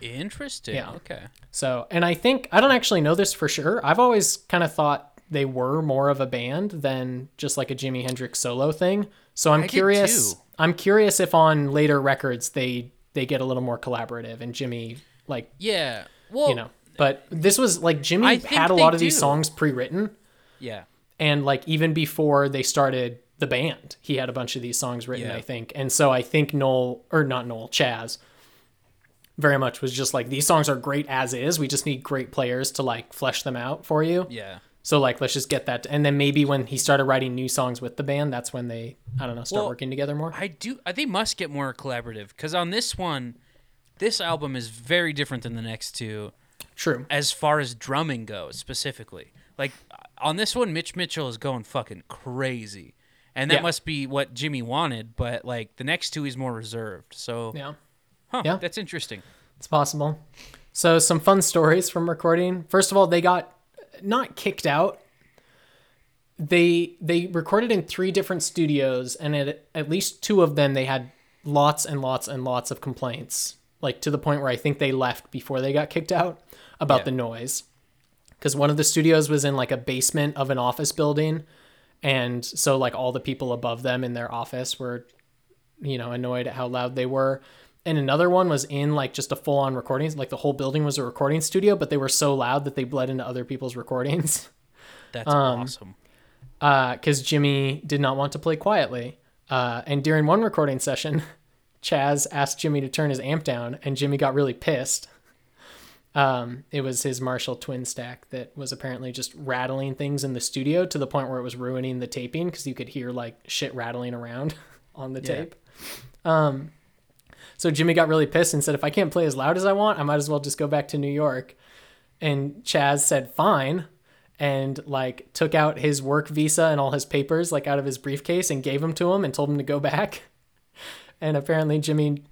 Interesting. Yeah. Okay. so, and I think I don't actually know this for sure. I've always kind of thought they were more of a band than just like a Jimi Hendrix solo thing. So I'm I curious. I'm curious if on later records they they get a little more collaborative and Jimi like Yeah. Well, you know. But this was like Jimi had a lot of these songs pre-written Yeah. And like even before they started the band, he had a bunch of these songs written, Yeah. I think. And so I think Noel or not Noel, Chas very much was just like these songs are great as is. We just need great players to like flesh them out for you. Yeah. So like let's just get that and then maybe when he started writing new songs with the band, that's when they I don't know, start Well, working together more. I do. I They must get more collaborative because on this one, this album is very different than the next two True. as far as drumming goes specifically. Like on this one, Mitch Mitchell is going fucking crazy, and that Yeah. must be what Jimi wanted. But like the next two, he's more reserved. So, Yeah. huh, Yeah. that's interesting. It's possible. So some fun stories from recording. First of all, they got not kicked out. They they recorded in three different studios, and at at least two of them they had lots and lots and lots of complaints, like to the point where I think they left before they got kicked out about Yeah. the noise. Because one of the studios was in like a basement of an office building, and so like all the people above them in their office were you know, annoyed at how loud they were. And another one was in like just a full on recording, like the whole building was a recording studio, but they were so loud that they bled into other people's recordings. <laughs> That's Um, awesome. Because Jimi did not want to play quietly. Uh, and during one recording session, <laughs> Chas asked Jimi to turn his amp down, and Jimi got really pissed. Um, it was his Marshall twin stack that was apparently just rattling things in the studio to the point where it was ruining the taping because you could hear like shit rattling around <laughs> on the Yeah. tape. Um, so Jimi got really pissed and said, "If I can't play as loud as I want, I might as well just go back to New York." And Chas said, "Fine," and like took out his work visa and all his papers like out of his briefcase and gave them to him and told him to go back. <laughs> And apparently Jimi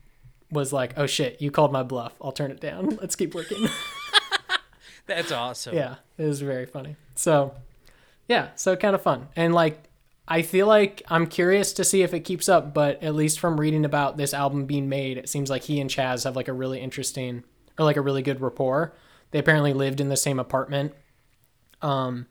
was like, "Oh shit, you called my bluff. I'll turn it down. <laughs> Let's keep working." <laughs> That's awesome. yeah, it was very funny. So, yeah, so kind of fun. And like I feel like I'm curious to see if it keeps up, but at least from reading about this album being made, it seems like he and Chas have like a really interesting or like a really good rapport. They apparently lived in the same apartment. Um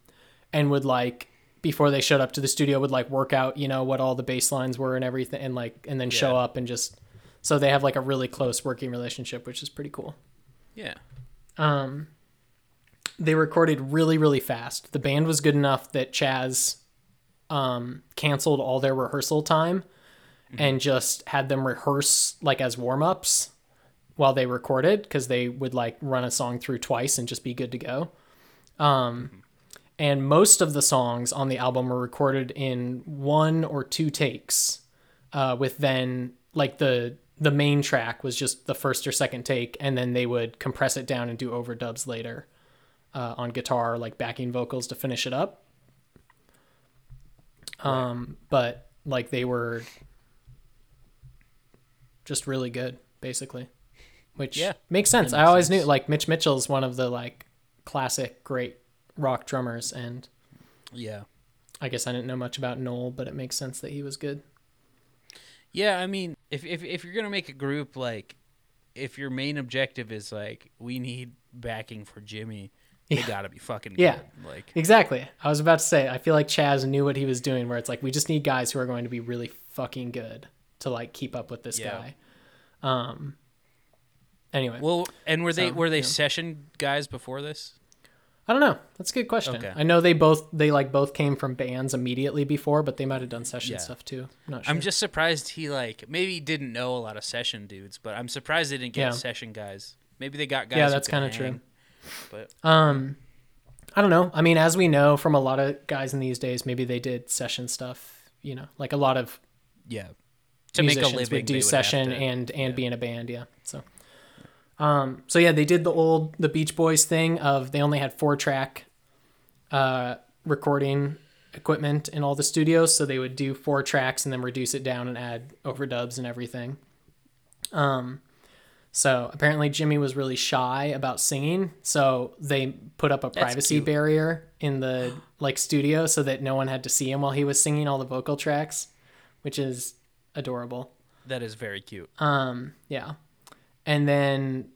and would like before they showed up to the studio would like work out, you know, what all the bass lines were and everything and like and then show up and just so they have like a really close working relationship, which is pretty cool. Yeah. Um, they recorded really, really fast. The band was good enough that Chas um, canceled all their rehearsal time and just had them rehearse like as warm ups while they recorded because they would like run a song through twice and just be good to go. Um, and most of the songs on the album were recorded in one or two takes, uh, with then like the the main track was just the first or second take, and then they would compress it down and do overdubs later uh, on guitar, like backing vocals to finish it up. Um, but like they were just really good, basically. Which Yeah, makes sense. that I makes always knew like Mitch Mitchell's one of the like classic great rock drummers and Yeah. I guess I didn't know much about Noel, but it makes sense that he was good. Yeah, I mean, if if if you're gonna make a group, like, if your main objective is like, we need backing for Jimi, they gotta be fucking Yeah. good. Like, Exactly. I was about to say, I feel like Chas knew what he was doing, where it's like, we just need guys who are going to be really fucking good to like keep up with this Yeah. guy. Um. Anyway, well, and were they were they yeah. session guys before this? I don't know. That's a good question. Okay. I know they both they like both came from bands immediately before, but they might have done session Yeah. stuff too. I'm not sure. I'm just surprised he like maybe didn't know a lot of session dudes, but I'm surprised they didn't get Yeah. session guys. Maybe they got guys. Yeah, that's kinda true. But Um, I don't know. I mean, as we know from a lot of guys in these days, maybe they did session stuff. You know, like a lot of yeah, to make a musicians living, would do session to- and and yeah. be in a band. Yeah. So, um, so yeah, they did the old the Beach Boys thing of they only had four track, uh, recording equipment in all the studios, so they would do four tracks and then reduce it down and add overdubs and everything. Um, so apparently Jimi was really shy about singing, so they put up a privacy cute. barrier in the like studio so that no one had to see him while he was singing all the vocal tracks, which is adorable. that is very cute. Um, yeah. And then,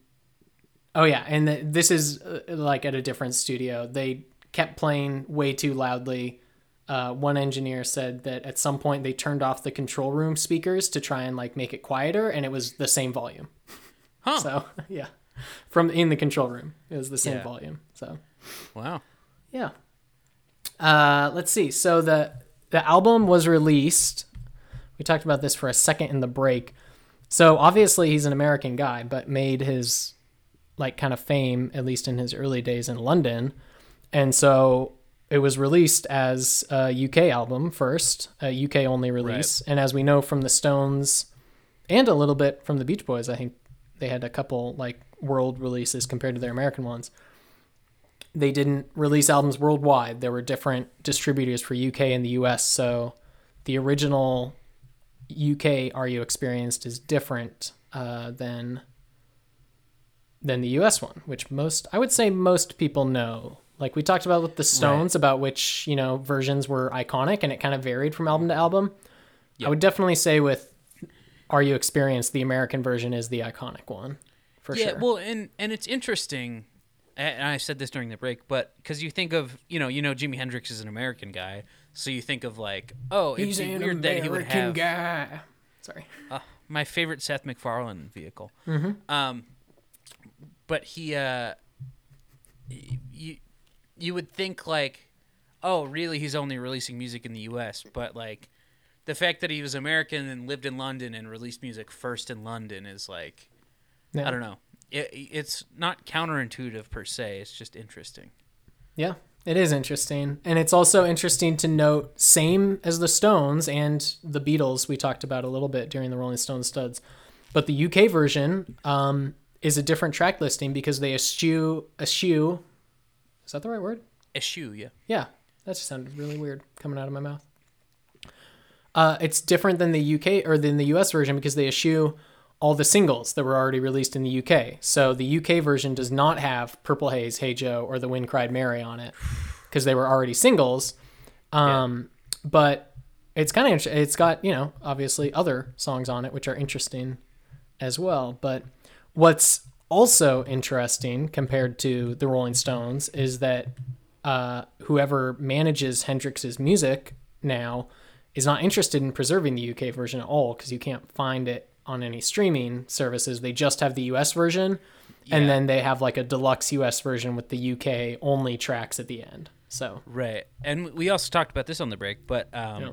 oh yeah, and the, this is uh, like at a different studio. They kept playing way too loudly. Uh, one engineer said that at some point they turned off the control room speakers to try and like make it quieter, and it was the same volume. Huh? So <laughs> yeah, from in the control room, it was the same Yeah. volume. So Wow. yeah. Uh, let's see. So the the album was released. We talked about this for a second in the break. So obviously he's an American guy, but made his like kind of fame at least in his early days in London. And so it was released as a UK album first, a UK only release. And as we know from the Stones and a little bit from the Beach Boys, I think they had a couple like world releases compared to their American ones they didn't release albums worldwide. There were different distributors for UK and the US. So the original UK Are You Experienced is different uh, than than the US one, which most I would say most people know. Like we talked about with the Stones about which, you know, versions were iconic and it kind of varied from album to album. I would definitely say with Are You Experienced, the American version is the iconic one. For yeah, sure. well, and and it's interesting, and I said this during the break, but because you think of you know you know Jimi Hendrix is an American guy, so you think of like oh it'd He's be an weird that he would American have guy. Sorry. uh, my favorite Seth MacFarlane vehicle. Mm-hmm. Um, but he, uh, you, you would think like, oh, really? He's only releasing music in the U.S. But like, the fact that he was American and lived in London and released music first in London is like, Yeah. I don't know. It, it's not counterintuitive per se. It's just interesting. Yeah, it is interesting. And it's also interesting to note, same as the Stones and the Beatles, we talked about a little bit during the Rolling Stone studs, but the UK version um, is a different track listing because they eschew, eschew, is that the right word? Eschew, yeah. Yeah, that just sounded really weird coming out of my mouth. Uh, it's different than the UK or than the US version because they eschew all the singles that were already released in the UK. So the UK version does not have Purple Haze, Hey Joe, or The Wind Cried Mary on it because they were already singles. Um, But it's kind of interesting. It's got, you know, obviously other songs on it, which are interesting as well. But what's also interesting compared to the Rolling Stones is that uh, whoever manages Hendrix's music now is not interested in preserving the UK version at all because you can't find it on any streaming services. They just have the US version, Yeah. and then they have like a deluxe US version with the UK only tracks at the end. So Right. And we also talked about this on the break, but um, Yeah.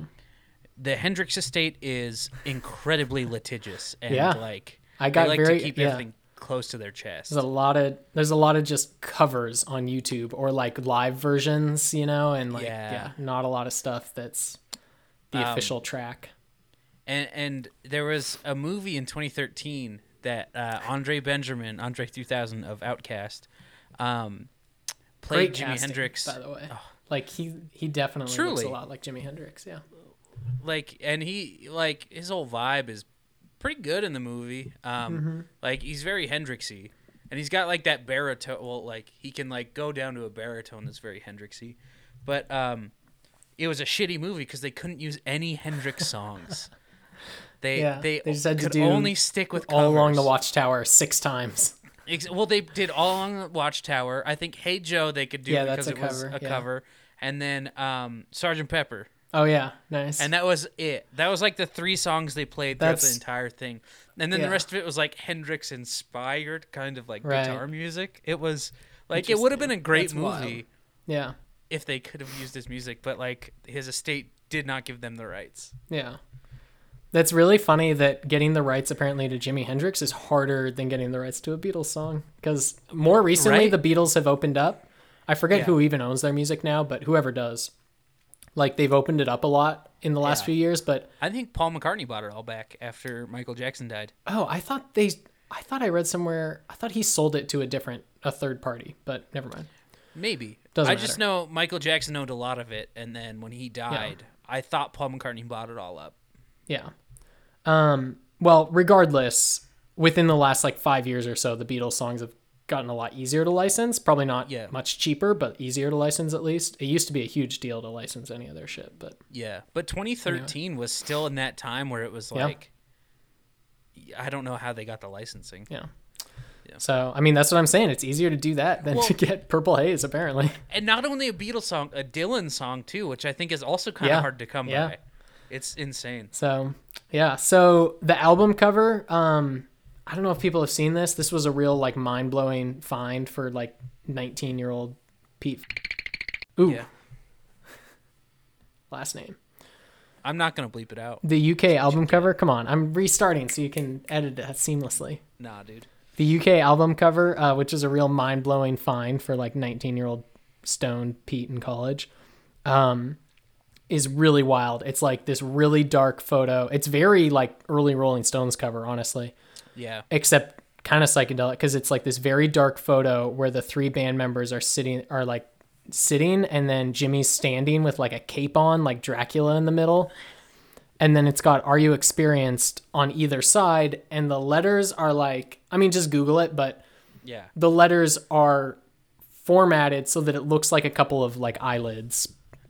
the Hendrix estate is incredibly litigious and Yeah. like I got they like very- to keep everything close to their chest. there's a lot of there's a lot of just covers on YouTube or like live versions, you know, and like Yeah. yeah, not a lot of stuff that's the Um, official track. And and there was a movie in 2013 that uh, Andre Benjamin, Andre 3000 of OutKast, um, played Great Jimi casting, Hendrix. by the way. Like he he definitely looks a lot like Jimi Hendrix. Yeah. like, and he like his whole vibe is pretty good in the movie. Um, Mm-hmm. like he's very Hendrixy, and he's got like that baritone. Well, like he can like go down to a baritone that's very Hendrixy, but um, it was a shitty movie because they couldn't use any Hendrix songs. They Yeah, they, they just had to could do only stick with all along the. Watchtower six times. Well, they did all along the Watchtower. I think Hey Joe they could do Yeah, because that's it a was cover, a yeah. cover, and then um, Sergeant Pepper, Oh yeah, nice. and that was it. That was like the three songs they played throughout the entire thing, and then Yeah. the rest of it was like Hendrix inspired kind of like Right. guitar music. It was like it would have been a great That's wild. movie yeah, if they could have used his music, but like his estate did not give them the rights. yeah. That's really funny that getting the rights apparently to Jimi Hendrix is harder than getting the rights to a Beatles song. Because more recently, Right? the Beatles have opened up. I forget Yeah. who even owns their music now, but whoever does, like they've opened it up a lot in the last Yeah. few years. But I think Paul McCartney bought it all back after Michael Jackson died. oh, I thought they, I thought I read somewhere, I thought he sold it to a different, a third party. But never mind. Maybe. Doesn't I just know Michael Jackson owned a lot of it, and then when he died, I thought Paul McCartney bought it all up. Yeah. Um, well, regardless, within the last like five years or so, the Beatles songs have gotten a lot easier to license. Probably not Yeah. much cheaper, but easier to license at least. It used to be a huge deal to license any of their shit, but Yeah, but 2013 was still in that time where it was Yeah. like, I don't know how they got the licensing. yeah. Yeah. So, I mean, that's what I'm saying. It's easier to do that than Well- to <laughs> get Purple Haze, apparently. And not only a Beatles song, a Dylan song too, which I think is also kind of Yeah, hard to come yeah. by. It's insane. So, yeah. So the album cover, um, I don't know if people have seen this. This was a real like mind blowing find for like 19 year old Pete. Ooh, Yeah, <laughs> last name. I'm not gonna bleep it out. The UK album cover. Come on, I'm restarting so you can edit that seamlessly. Nah, dude. The UK album cover, uh, which is a real mind blowing find for like 19 year old stone Pete in college, um, is really wild. It's like this really dark photo. It's very like early Rolling Stones cover, honestly, Yeah, except kind of psychedelic because it's like this very dark photo where the three band members are sitting, are like sitting, and then Jimi's standing with like a cape on, like Dracula in the middle. And then it's got "Are you experienced?" on either side, and the letters are like, I mean, just Google it, but yeah. the letters are formatted so that it looks like a couple of like eyelids,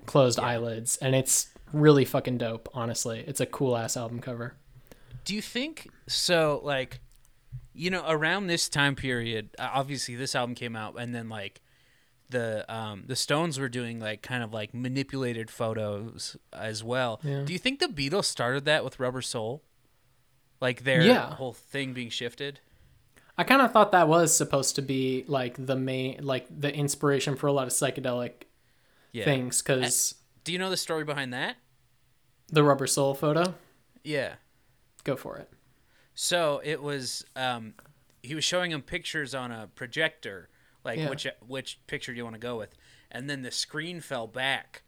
closed eyelids, and it's really fucking dope. Honestly, it's a cool ass album cover. Do you think so? Like, you know, around this time period, obviously this album came out, and then like the um the Stones were doing like kind of like manipulated photos as well. Yeah. Do you think the Beatles started that with Rubber Soul? Like their Yeah. whole thing being shifted. I kind of thought that was supposed to be like the main, like the inspiration for a lot of psychedelic Yeah. things, because Do you know the story behind that? the Rubber Soul photo. Yeah. Go for it. So it was um, he was showing him pictures on a projector, like Yeah. which which picture do you want to go with? And then the screen fell back,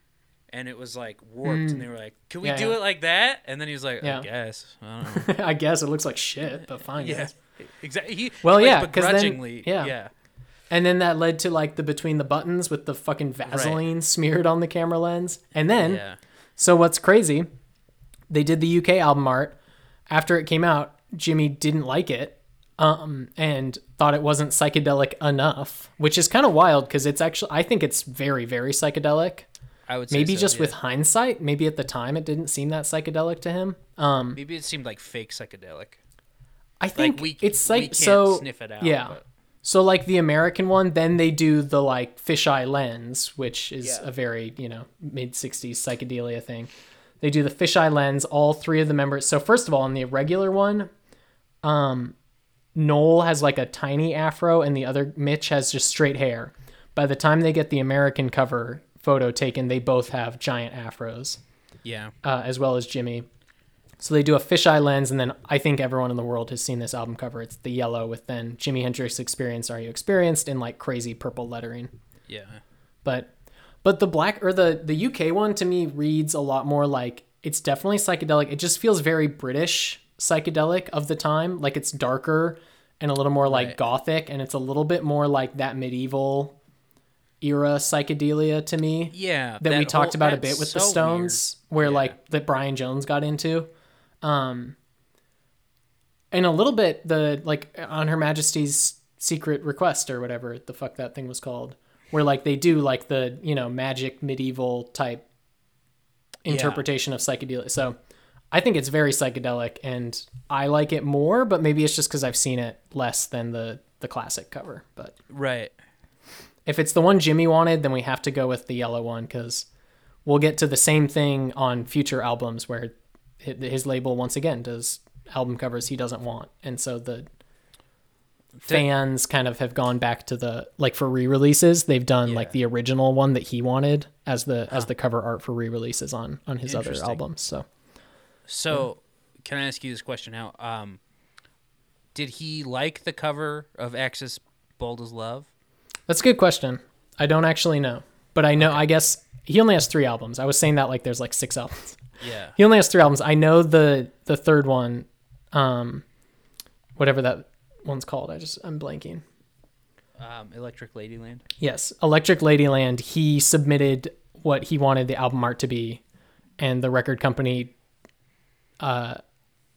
and it was like warped, and they were like, "Can we Hmm. Yeah, do it like that?" And then he was like. "I guess." I don't <laughs> know. I guess it looks like shit, but fine. yeah, guys. exactly. He, Well, like, yeah, 'cause then- yeah. yeah, And then that led to like the between the buttons with the fucking Vaseline smeared on the camera lens. And then yeah. So what's crazy? They did the UK album art. After it came out, Jimi didn't like it, um, and thought it wasn't psychedelic enough, which is kind of wild because it's actually I think it's very very psychedelic. I would say Maybe so, just yeah. with hindsight, maybe at the time it didn't seem that psychedelic to him. Um, maybe it seemed like fake psychedelic. I think Like we it's like can't so sniff it out. yeah. but- So like the American one, then they do the like fisheye lens, which is Yeah. a very, you know, mid 60s psychedelia thing. They do the fisheye lens, all three of the members. So first of all, on the regular one, um Noel has like a tiny afro and the other Mitch has just straight hair. By the time they get the American cover photo taken, they both have giant afros yeah. uh, as well as Jimi. So they do a fisheye lens, and then I think everyone in the world has seen this album cover. It's the yellow with then Jimi Hendrix Experience, Are You Experienced, in like crazy purple lettering. Yeah. But but the black or the the UK one to me reads a lot more like it's definitely psychedelic. It just feels very British psychedelic of the time. Like it's darker and a little more like Right. gothic, and it's a little bit more like that medieval era psychedelia to me Yeah, that, we talked whole- about a bit with the so weird. Stones, where Yeah. like that Brian Jones got into. Um, and a little bit the like on Her Majesty's Secret Request or whatever the fuck that thing was called, where like they do like the you know magic medieval type interpretation of psychedelia. So I think it's very psychedelic, and I like it more. But maybe it's just because I've seen it less than the the classic cover. But Right. if it's the one Jimi wanted, then we have to go with the yellow one because we'll get to the same thing on future albums where his label once again does album covers he doesn't want, and so the fans kind of have gone back to the like for re-releases they've done like the original one that he wanted as the as the cover art for re-releases on on his other albums so So, can I ask you this question now? Um, did he like the cover of Axis Bold as Love? That's a good question. I don't actually know, but I know. I guess he only has three albums. I was saying that like there's like six albums. Yeah. He only has three albums. I know the the third one, um, whatever that one's called. I just I'm blanking. Um, Electric Ladyland. Yes, Electric Ladyland. He submitted what he wanted the album art to be, and the record company, uh,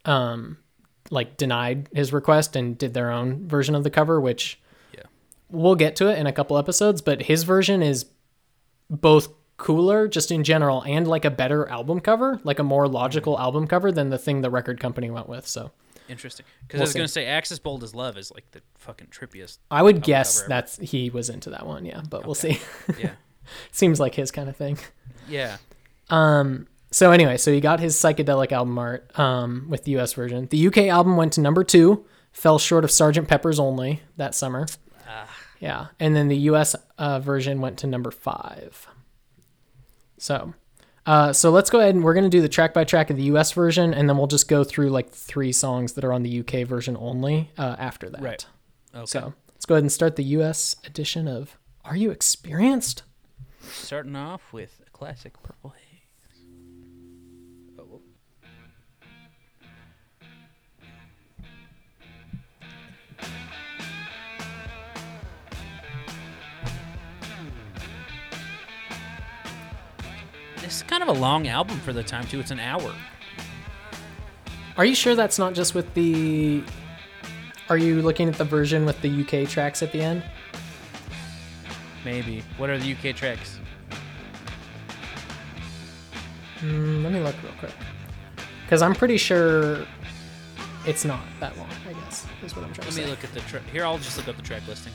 um, like denied his request and did their own version of the cover, which Yeah. we'll get to it in a couple episodes. But his version is both cooler, just in general, and like a better album cover, like a more logical album cover than the thing the record company went with. So Interesting. Because We'll I was gonna say Axis Bold as Love is like the fucking trippiest. I would guess that's he was into that one. Yeah, but we'll see. Yeah. <laughs> Seems like his kind of thing. Yeah. Um. So anyway, so he got his psychedelic album art um, with the U.S. version. The UK album went to number two, fell short of Sgt. Pepper's only that summer. Yeah, and then the U.S. Uh, version went to number five. So, uh, so let's go ahead and we're gonna do the track by track of the U.S. version, and then we'll just go through like three songs that are on the UK version only uh, after that. Right. Okay. So let's go ahead and start the U.S. edition of "Are You Experienced?" Starting off with a classic Purple Haze. This is kind of a long album for the time too. It's an hour. Are you sure that's not just with the? Are you looking at the version with the UK tracks at the end? Maybe. What are the UK tracks? Mm, let me look real quick, because I'm pretty sure it's not that long. I guess is what I'm trying Let to me look at the track. Here, I'll just look up the track listing.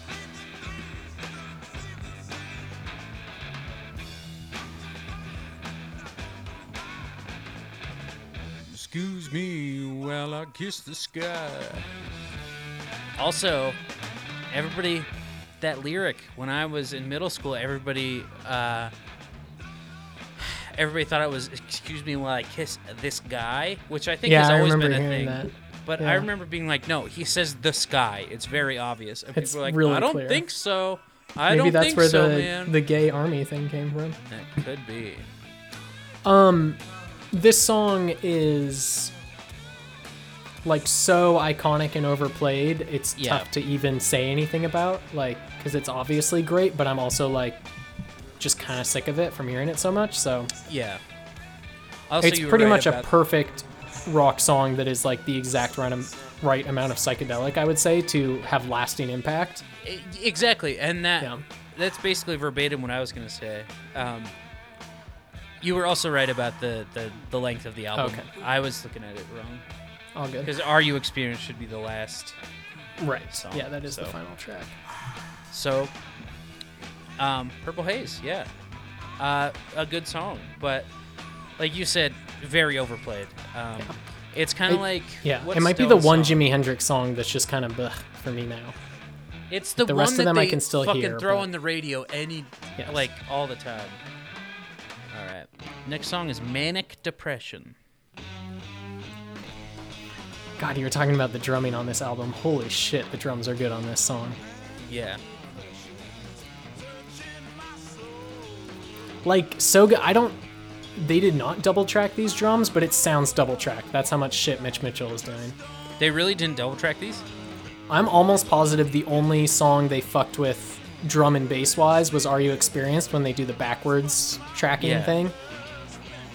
Excuse me while I kiss the sky. Also, everybody, that lyric when I was in middle school, everybody, uh, everybody thought it was "Excuse me while I kiss this guy," which I think Yeah, has I always remember been a hearing thing. that. But Yeah. I remember being like, "No, he says the sky." It's very obvious. And It's people are like, really "I don't clear. think so. I Maybe don't that's think where so, the man." the gay army thing came from. that could be. Um, this song is like so iconic and overplayed. It's Yeah. tough to even say anything about, like, because it's obviously great, but I'm also like just kind of sick of it from hearing it so much. So Yeah. Also, it's pretty right much a perfect rock song that is like the exact right, right amount of psychedelic, I would say, to have lasting impact. Exactly, and that Yeah. that's basically verbatim what I was gonna say. Um, you were also right about the, the, the length of the album. Okay. I was looking at it wrong All good. because "Are You Experienced" should be the last. Right. song, Yeah, that is the final track. So, um, "Purple Haze," yeah, uh, a good song, but like you said, very overplayed. Um, It's kind of It- like Yeah, it might be the one song? Jimi Hendrix song that's just kind of for me now. It's the, The one rest of that them I they can still fucking hear, throw but- on the radio any Yes. like all the time. Next song is Manic Depression. God, you were talking about the drumming on this album. Holy shit, the drums are good on this song. Yeah. Like so good. I don't. They did not double track these drums, but it sounds double tracked. That's how much shit Mitch Mitchell is doing. They really didn't double track these? I'm almost positive the only song they fucked with drum and bass wise was Are You Experienced when they do the backwards tracking Yeah. thing.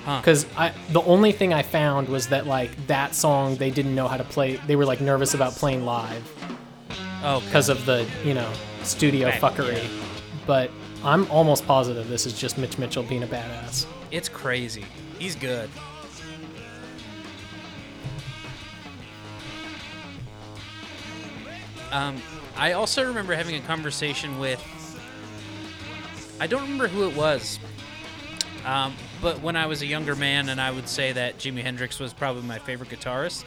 Huh. Because I the only thing I found was that like that song they didn't know how to play. They were like nervous about playing live Oh, because of the you know studio Back- fuckery. yeah. But I'm almost positive this is just Mitch Mitchell being a badass. it's crazy. He's good. Um, I also remember having a conversation with. I don't remember who it was. Um, but when I was a younger man, and I would say that Jimi Hendrix was probably my favorite guitarist,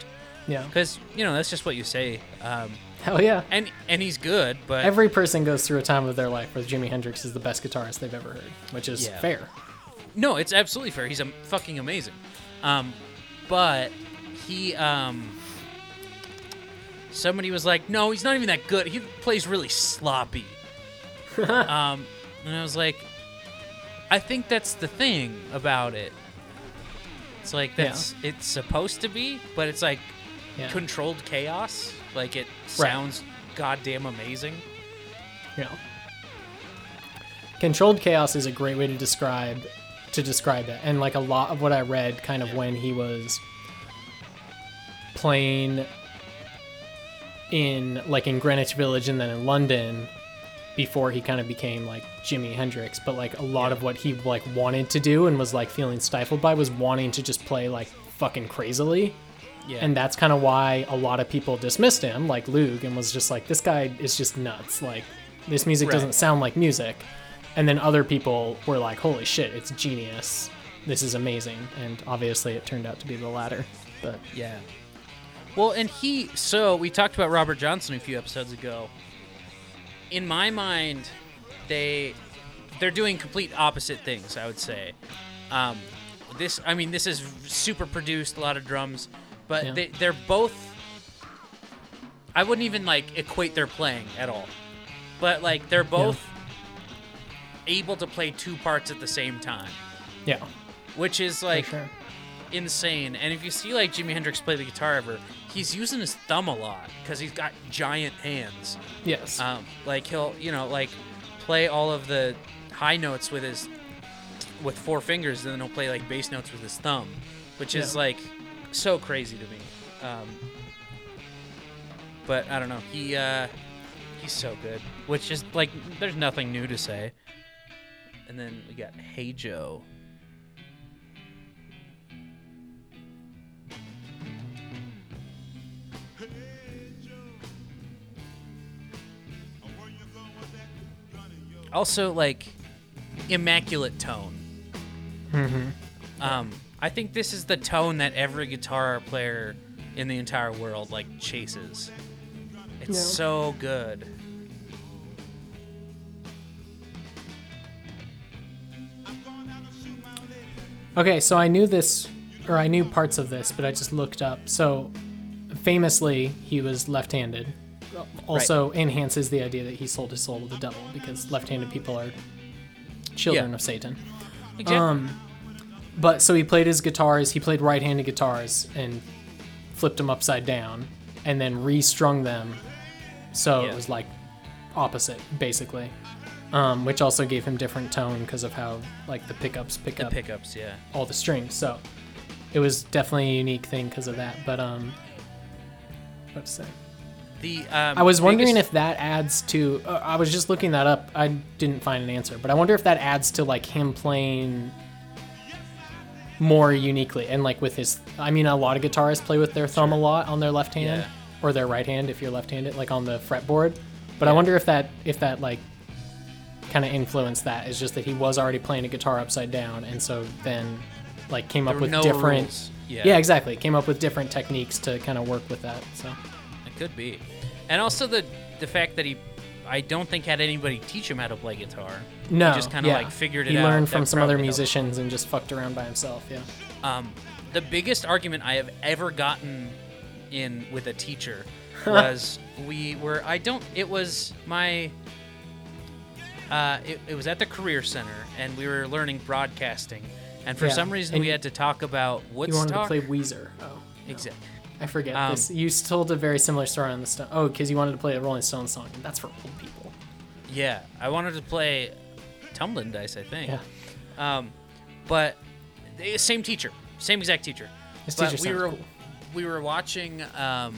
Yeah. because you know that's just what you say. Um, Hell <laughs> yeah. and and he's good, but Every person goes through a time of their life where Jimi Hendrix is the best guitarist they've ever heard, which is Yeah. fair. No, it's absolutely fair. He's a fucking amazing. Um, but he um somebody was like, "No, he's not even that good. He plays really sloppy." <laughs> um, and I was like, "I think that's the thing about it. It's like Yeah. that's it's supposed to be, but it's like Yeah. controlled chaos. Like it sounds goddamn amazing." Yeah. Controlled chaos is a great way to describe to describe it. And like a lot of what I read kind of when he was playing in like in Greenwich Village and then in London before he kind of became like Jimi Hendrix, but like a lot of what he like wanted to do and was like feeling stifled by was wanting to just play like fucking crazily. Yeah. And that's kind of why a lot of people dismissed him, like Luke, and was just like, this guy is just nuts. Like, this music Right. doesn't sound like music. And then other people were like, holy shit, it's genius. This is amazing. And obviously it turned out to be the latter. But Yeah. Well, and he so we talked about Robert Johnson a few episodes ago. In my mind, they they're doing complete opposite things, I would say. Um, this I mean this is super produced, a lot of drums, but Yeah. they they're both I wouldn't even like equate their playing at all. But like they're both able to play two parts at the same time, yeah, which is like sure. insane. And if you see like Jimi Hendrix play the guitar ever, he's using his thumb a lot because he's got giant hands. Yes. Um, like he'll, you know, like play all of the high notes with his with four fingers, and then he'll play like bass notes with his thumb, which is like so crazy to me. Um, but I don't know. He uh, he's so good. Which is like, there's nothing new to say. And then we got Hey Joe. Also, like, immaculate tone. hmm Um, I think this is the tone that every guitar player in the entire world like chases. It's so good. Okay, so I knew this, or I knew parts of this, but I just looked up. So, famously, he was left-handed. Also, enhances the idea that he sold his soul to the devil because left-handed people are children Yeah. of Satan. Exactly. Um, but so he played his guitars. He played right-handed guitars and flipped them upside down, and then restrung them. So Yeah. it was like opposite, basically. Um, which also gave him different tone because of how like the pickups pick the up pickups, yeah. all the strings. So it was definitely a unique thing because of that. But um, what to say? The um, I was wondering biggest- if that adds to. Uh, I was just looking that up. I didn't find an answer, but I wonder if that adds to like him playing more uniquely and like with his. I mean, a lot of guitarists play with their thumb a lot on their left hand Yeah. or their right hand if you're left-handed, like on the fretboard. But I wonder if that if that like kind of influenced that is just that he was already playing a guitar upside down, and so then like came there up with no different. Yeah, Yeah, exactly. Came up with different techniques to kind of work with that. So could be, and also the the fact that he, I don't think had anybody teach him how to play guitar. no, he just kinda, yeah. like, figured it he out. He learned from some other probably helped. musicians and just fucked around by himself. Yeah. Um, the biggest argument I have ever gotten in with a teacher <laughs> was we were I don't it was my uh, it, it was at the career center and we were learning broadcasting and for Yeah, some reason and we had to talk about what's You wanted to play Weezer. Oh, Exactly. I forget Um, this. You told a very similar story on the Stone. Oh, because you wanted to play a Rolling Stones song, and that's for old people. Yeah, I wanted to play tumbling dice. I think. Yeah. Um, but they, same teacher, same exact teacher. This but teacher we were cool. we were watching um,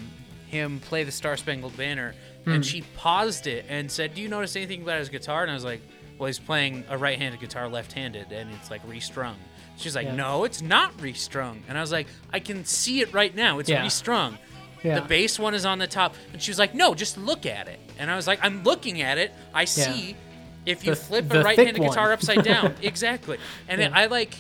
him play the Star Spangled Banner, Hmm. and she paused it and said, "Do you notice anything about his guitar?" And I was like, "Well, he's playing a right-handed guitar, left-handed, and it's like restrung." She's like, Yeah. "No, it's not restrung," and I was like, "I can see it right now. It's Yeah. restrung." Yeah. The bass one is on the top, and she was like, "No, just look at it." And I was like, "I'm looking at it. I see if you The- flip the a right-handed guitar upside down, <laughs> exactly." And then I like,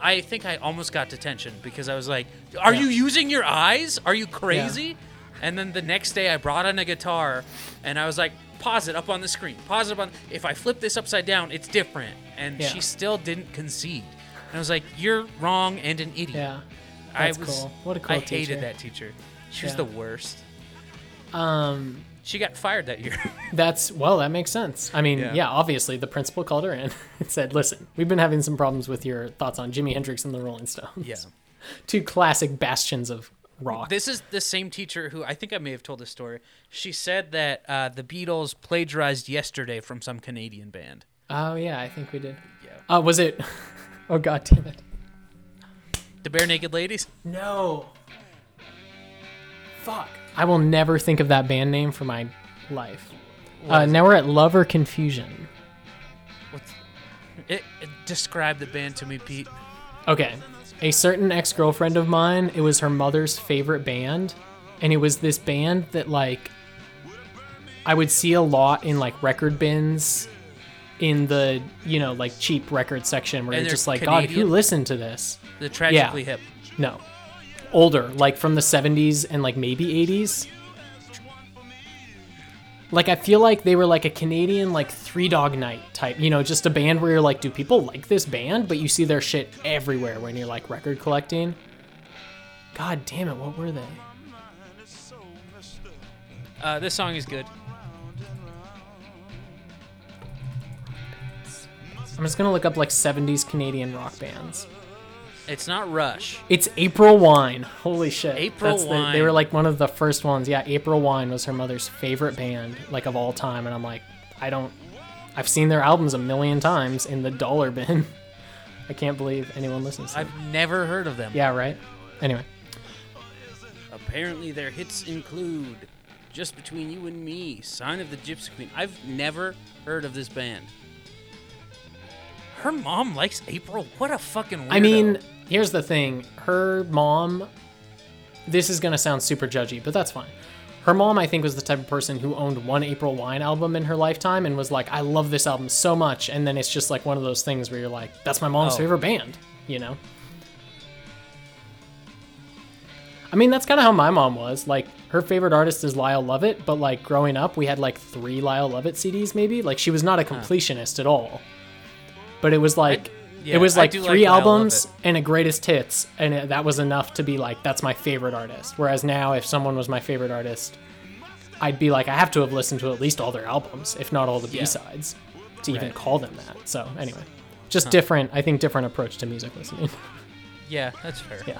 I think I almost got detention because I was like, "Are you using your eyes? Are you crazy?" And then the next day, I brought in a guitar, and I was like, "Pause it up on the screen. Pause it up on. If I flip this upside down, it's different." And she still didn't concede. And I was like, "You're wrong and an idiot." Yeah. I That's was. cool. What a cool I teacher. hated that teacher. She was Yeah. the worst. Um, She got fired that year. <laughs> that's well, that makes sense. I mean, Yeah. yeah, obviously the principal called her in <laughs> and said, "Listen, we've been having some problems with your thoughts on Jimi Hendrix and the Rolling Stones. yeah. <laughs> two classic bastions of rock." This is the same teacher who I think I may have told this story. She said that uh, the Beatles plagiarized yesterday from some Canadian band. oh yeah, I think we did. Yeah. Uh, was it? Oh god damn it! The Barenaked Ladies? No. Fuck. I will never think of that band name for my life. Uh, now we're at Love or Confusion. What's it, it, describe the band to me, Pete. Okay. A certain ex girlfriend of mine, it was her mother's favorite band. And it was this band that, like, I would see a lot in, like, record bins in the, you know, like, cheap record section where And you're just like, God, who listened to this? The Tragically Hip. No. Older, like from the 70s and, like, maybe 80s. Like, I feel like they were like a Canadian, like, Three Dog Night type. You know, just a band where you're like, do people like this band? But you see their shit everywhere when you're, like, record collecting. God damn it, what were they? Uh, this song is good. I'm just gonna look up, like, 70s Canadian rock bands. It's not Rush. It's April Wine. Holy shit. April the- they were like one of the first ones. Yeah, April Wine was her mother's favorite band, like of all time. And I'm like, I don't. I've seen their albums a million times in the dollar bin. <laughs> I can't believe anyone listens to them. I've never heard of them. Yeah, right? Anyway. Apparently, their hits include Just Between You and Me, Sign of the Gypsy Queen. I've never heard of this band. Her mom likes April. What a fucking weirdo. I mean, here's the thing. Her mom. This is gonna sound super judgy, but that's fine. Her mom, I think, was the type of person who owned one April Wine album in her lifetime and was like, "I love this album so much," and then it's just like one of those things where you're like, "That's my mom's Oh. favorite band," you know. I mean, that's kind of how my mom was. Like, her favorite artist is Lyle Lovett, but like growing up, we had like three Lyle Lovett CDs, maybe. Like, she was not a completionist at all. But it was like, yeah, it was like do like three albums and a greatest hits, and it, that was enough to be like, that's my favorite artist. Whereas now, if someone was my favorite artist, I'd be like, I have to have listened to at least all their albums, if not all the Yeah. B sides, to even Right. call them that. So anyway, just different. I think different approach to music listening. <laughs> yeah, that's fair. yeah.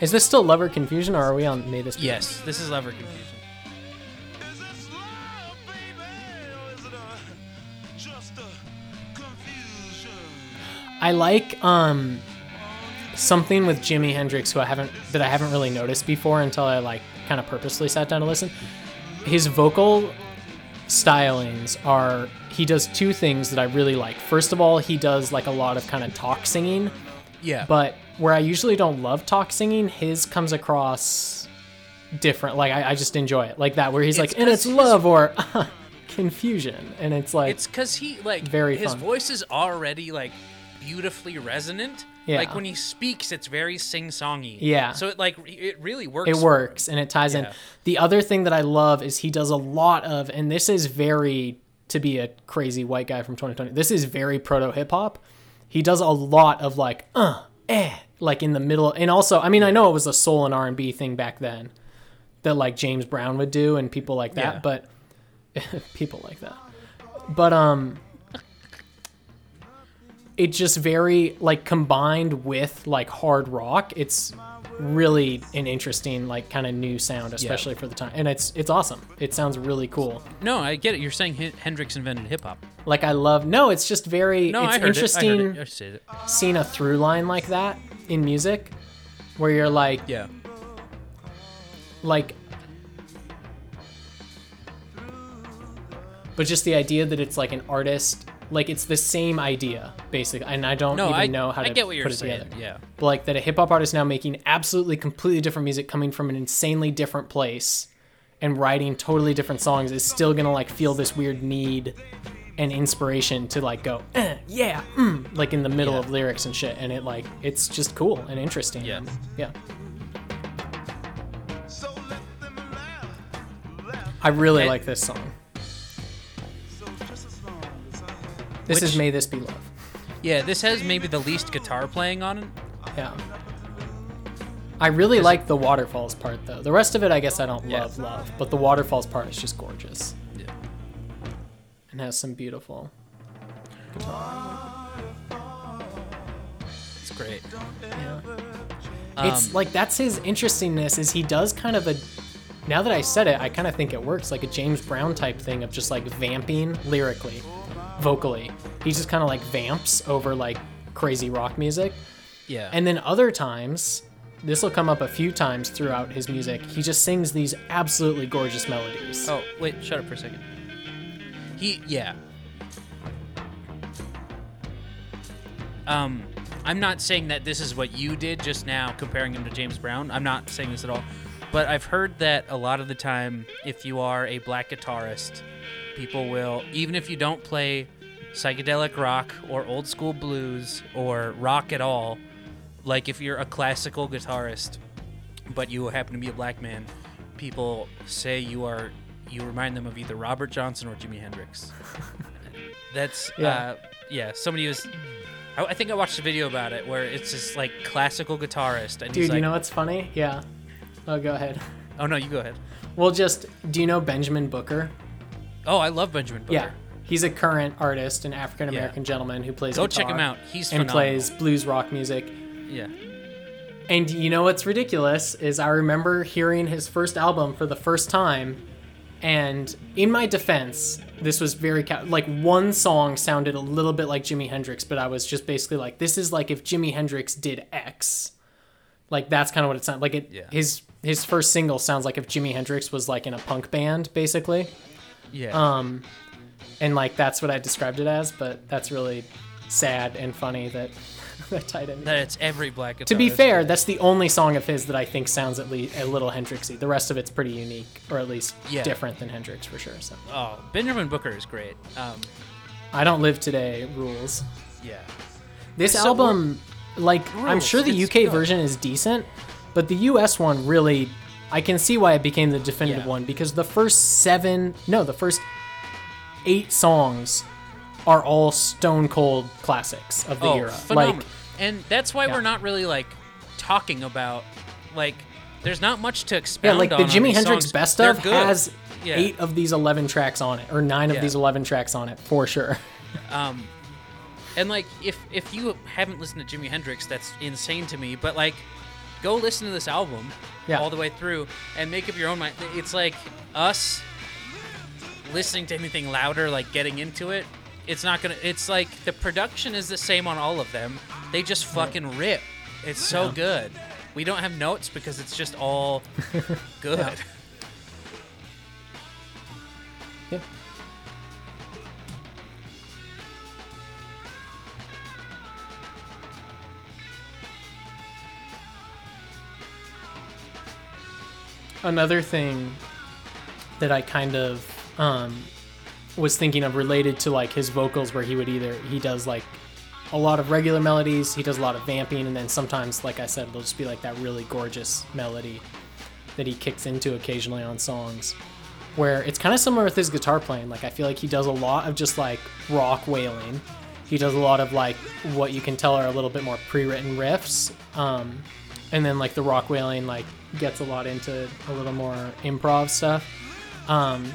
Is this still Love or Confusion, or are we on May This? Yes, this is Love or Confusion. I like um something with Jimi Hendrix who I haven't that I haven't really noticed before until I like kind of purposely sat down to listen. His vocal stylings are he does two things that I really like. First of all, he does like a lot of kind of talk singing, Yeah, but where I usually don't love talk singing, his comes across different. Like I, I just enjoy it like that, where he's It's like, and it's love or <laughs> confusion, and it's like it's because he like Very his fun. voice is already like beautifully resonant. Yeah. Like when he speaks, it's very sing-songy. Yeah. So it like it really works. it works and it ties in the other thing that i love is he does a lot of and this is very to be a crazy white guy from 2020 this is very proto hip-hop he does a lot of like uh eh like in the middle and also i mean i know it was a soul and r&b thing back then that like james brown would do and people like that Yeah. but <laughs> people like that but um it just very like combined with like hard rock it's really an interesting like kind of new sound, especially for the time. And it's it's awesome. It sounds really cool. No, I get it. You're saying Hen- Hendrix invented hip hop. Like I love no, it's just very No, it's I heard interesting it. I it. I it. seeing a through line like that in music where you're like Yeah. like but just the idea that it's like an artist like it's the same idea basically and i don't No, even I, know how I to get what you're put it saying. together Yeah. but like that a hip-hop artist now making absolutely completely different music coming from an insanely different place and writing totally different songs is still gonna like feel this weird need and inspiration to like go eh, yeah mm, like in the middle Yeah. of lyrics and shit and it like it's just cool and interesting Yeah. and, yeah So let them laugh, laugh. i really And- like this song This is may this be love Yeah, this has maybe the least guitar playing on it. Yeah. I really like the waterfalls part though. The rest of it I guess I don't Yeah. love love, but the waterfalls part is just gorgeous Yeah. and has some beautiful guitar. It's great. yeah. Um, it's like that's his interestingness is he does kind of a now that I said it, I kind of think it works like a James Brown type thing of just like vamping lyrically, vocally. He just kind of like vamps over like crazy rock music. yeah. And then other times, this will come up a few times throughout his music. He just sings these absolutely gorgeous melodies. Oh, wait, shut up for a second. He, yeah. Um, I'm not saying that this is what you did just now, comparing him to James Brown. I'm not saying this at all. But I've heard that a lot of the time, if you are a black guitarist, people will, even if you don't play psychedelic rock or old school blues or rock at all, like if you're a classical guitarist, but you happen to be a black man, people say you are you remind them of either Robert Johnson or Jimi Hendrix. <laughs> That's Yeah. uh, yeah. Somebody was. I, I think I watched a video about it where it's just like classical guitarist, and he's Dude, like, you know what's funny? Yeah. Oh, go ahead. "Oh no, you go ahead." Well, just do you know Benjamin Booker? Oh, I love Benjamin Booker. Yeah. He's a current artist, an African American gentleman who plays Go guitar check him out. He's and phenomenal. plays blues rock music. Yeah. And you know what's ridiculous is I remember hearing his first album for the first time, and in my defense, this was very ca- like one song sounded a little bit like Jimi Hendrix, but I was just basically like, this is like if Jimi Hendrix did X. Like that's kind of what it sounded like. It Yeah. his his first single sounds like if Jimi Hendrix was like in a punk band, basically. Yeah. Um, and like that's what I described it as, but that's really sad and funny that <laughs> that tied in. that it's every black. To be fair, that's the only song of his that I think sounds at least a little Hendrixy. The rest of it's pretty unique, or at least Yeah. different than Hendrix for sure. So Oh, Benjamin Booker is great. Um, I don't live today rules. yeah. This So album, like I'm sure the It's UK good. version is decent, but the US one really, I can see why it became the definitive Yeah. one because the first seven, no, the first eight songs are all stone cold classics of the oh, era. phenomenal. Like and that's why Yeah. we're not really like talking about like. There's not much to expect. Yeah, like the on Jimi Hendrix songs. best of has Yeah. eight of these eleven tracks on it, or nine of these eleven tracks on it for sure. <laughs> Um, and like if if you haven't listened to Jimi Hendrix, that's insane to me. But like, go listen to this album Yeah. all the way through and make up your own mind. It's like us listening to anything louder, like getting into it. It's not gonna. It's like the production is the same on all of them. They just fucking rip. It's so Yeah. good. We don't have notes because it's just all <laughs> good. Another thing that I kind of um, was thinking of related to like his vocals, where he would either he does like a lot of regular melodies, he does a lot of vamping, and then sometimes, like I said, it'll just be like that really gorgeous melody that he kicks into occasionally on songs where it's kind of similar with his guitar playing. Like I feel like he does a lot of just like rock wailing. He does a lot of like what you can tell are a little bit more pre-written riffs. Um, and then like the rock wailing like gets a lot into a little more improv stuff. Um,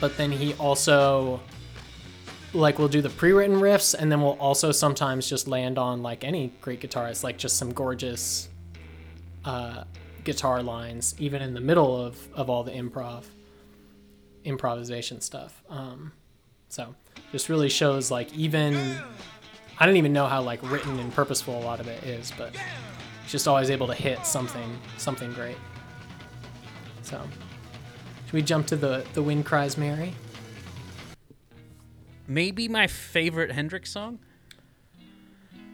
but then he also like will do the pre-written riffs and then we'll also sometimes just land on like any great guitarist like just some gorgeous uh, guitar lines, even in the middle of, of all the improv, improvisation stuff. Um, so just really shows like even I don't even know how like written and purposeful a lot of it is, but just always able to hit something something great. So should we jump to the the wind cries Mary? Maybe my favorite Hendrix song.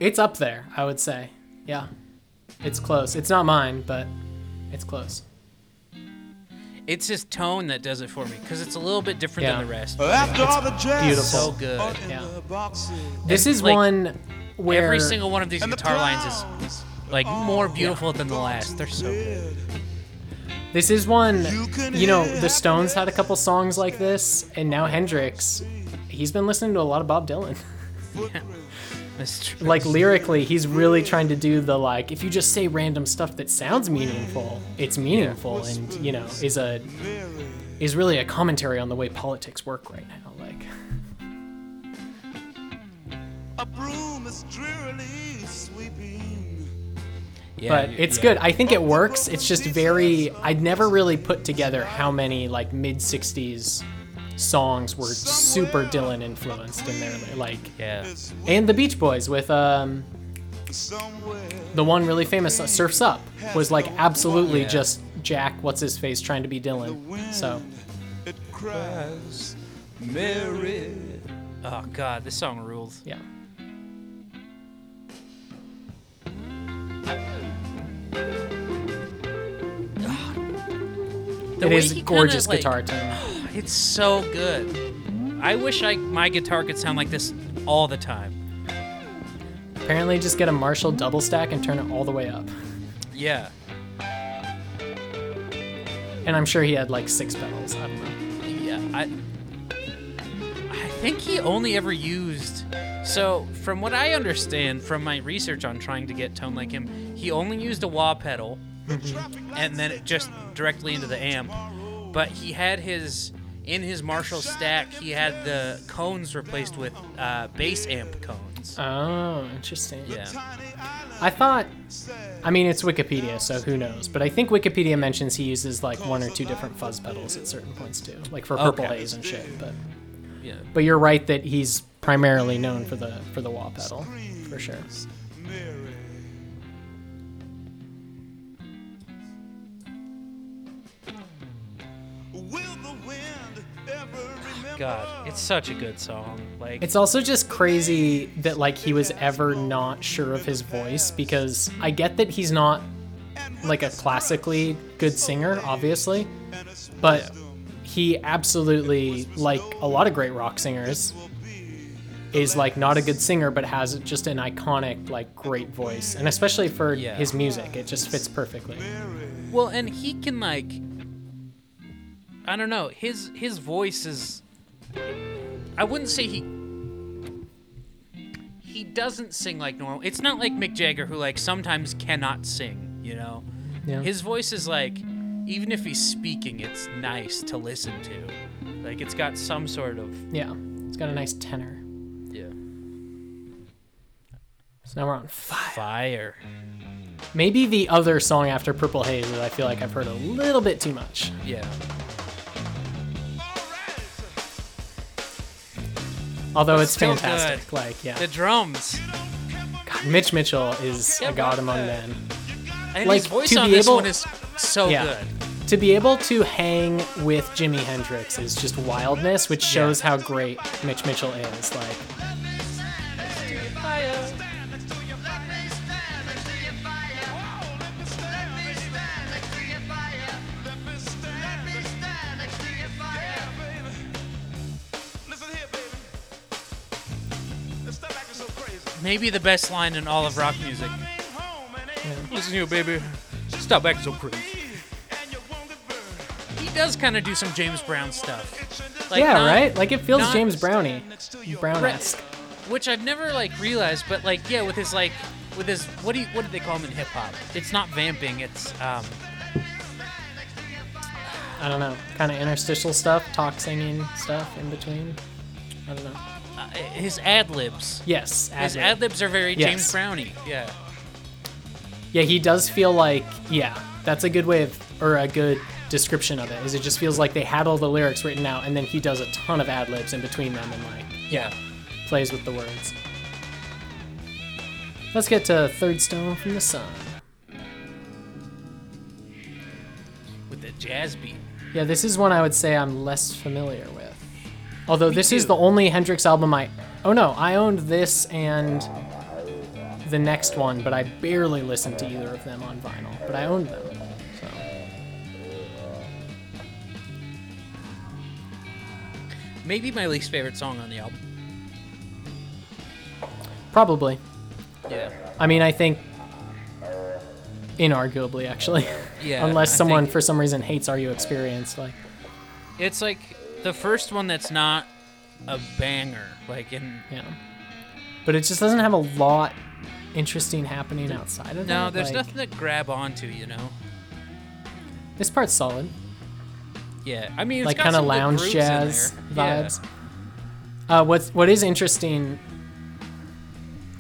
It's up there, I would say. Yeah. It's close. It's not mine, but it's close. It's his tone that does it for me because it's a little bit different Yeah. than the rest. After all the dress beautiful. So good. Yeah. the boxes. This is like, one where Every single one of these And the guitar lines is clowns like oh. more beautiful than the last. They're so good. This is one, you know, the Stones had a couple songs like this, and now Hendrix, he's been listening to a lot of Bob Dylan. <laughs> That's true. like lyrically, he's really trying to do the like, if you just say random stuff that sounds meaningful, it's meaningful, and you know, is a is really a commentary on the way politics work right now. Like, A broom is drearily sweeping. Yeah, but it's yeah. good. I think it works. It's just very. I'd never really put together how many like mid '60s songs were super Dylan influenced in there, like. Yeah. and the Beach Boys with um the one really famous uh, Surfs Up was like absolutely Yeah. just Jack what's his face trying to be Dylan. So it cries, Mary. Oh god, this song rules. yeah. The It way is he kinda, gorgeous like- guitar tone. <gasps> It's so good. I wish I my guitar could sound like this all the time. Apparently just get a Marshall double stack and turn it all the way up. Yeah. And I'm sure he had like six pedals. I don't know. Yeah, I I think he only ever used so from what I understand from my research on trying to get tone like him, he only used a wah pedal and then it just directly into the amp. But he had his in his Marshall stack, he had the cones replaced with uh, bass amp cones. Oh, interesting. Yeah. I thought I mean it's Wikipedia, so who knows. But I think Wikipedia mentions he uses like one or two different fuzz pedals at certain points too. Like for purple Okay. haze and shit. But Yeah. But you're right that he's primarily known for the for the wah pedal, for sure. God, it's such a good song. Like It's also just crazy that like he was ever not sure of his voice because I get that he's not like a classically good singer, obviously, but he absolutely like a lot of great rock singers is like not a good singer but has just an iconic like great voice and especially for Yeah. his music it just fits perfectly Well, and he can like I don't know, his his voice is I wouldn't say he he doesn't sing like normal. It's not like Mick Jagger who like sometimes cannot sing, you know. yeah His voice is like even if he's speaking, it's nice to listen to. Like it's got some sort of yeah it's got a nice tenor yeah, so now we're on five fire. Maybe the other song after Purple Haze that I feel like I've heard a little bit too much. Yeah. Although it's fantastic. good. Like, yeah. The drums. God, Mitch Mitchell is Yeah, a god among men. And Like, his voice to on be this able- one is so Yeah. good. To be able to hang with Jimi Hendrix is just wildness, which shows how great Mitch Mitchell is. Like, Maybe the best line in all of rock music. Ain't home and ain't Listen here, baby. Stop acting so crazy. and you won't get burned. He does kind of do some James Brown stuff. Like, yeah, not- right? Like, it feels not- James Brownie. Brown esque. Which I've never like realized, but like yeah, with his like with his what do you, what do they call him in hip hop? It's not vamping. It's um I don't know. Kind of interstitial stuff, talk singing stuff in between. I don't know. Uh, his ad libs. Yes. His ad-lib. ad libs are very Yes. James Browny. Yeah. Yeah, he does feel like yeah, that's a good way of or a good description of it. Is it just feels like they had all the lyrics written out and then he does a ton of ad libs in between them and like Yeah. plays with the words. Let's get to Third Stone from the Sun. With the jazz beat. Yeah, this is one I would say I'm less familiar with. Although Me this is the only Hendrix album I. Oh no, I owned this and the next one, but I barely listened to either of them on vinyl. But I owned them. So. Maybe my least favorite song on the album. Probably. Yeah. I mean, I think. Inarguably, actually. Yeah. <laughs> Unless someone for some reason hates Are You Experience. Like, It's like the first one that's not a banger. Like in yeah. But it just doesn't have a lot interesting happening outside of no, that. No, there's like, nothing to grab onto, you know. This part's solid. Yeah, I mean, it's like kind of lounge jazz there. Yeah. vibes. Uh, what's what is interesting,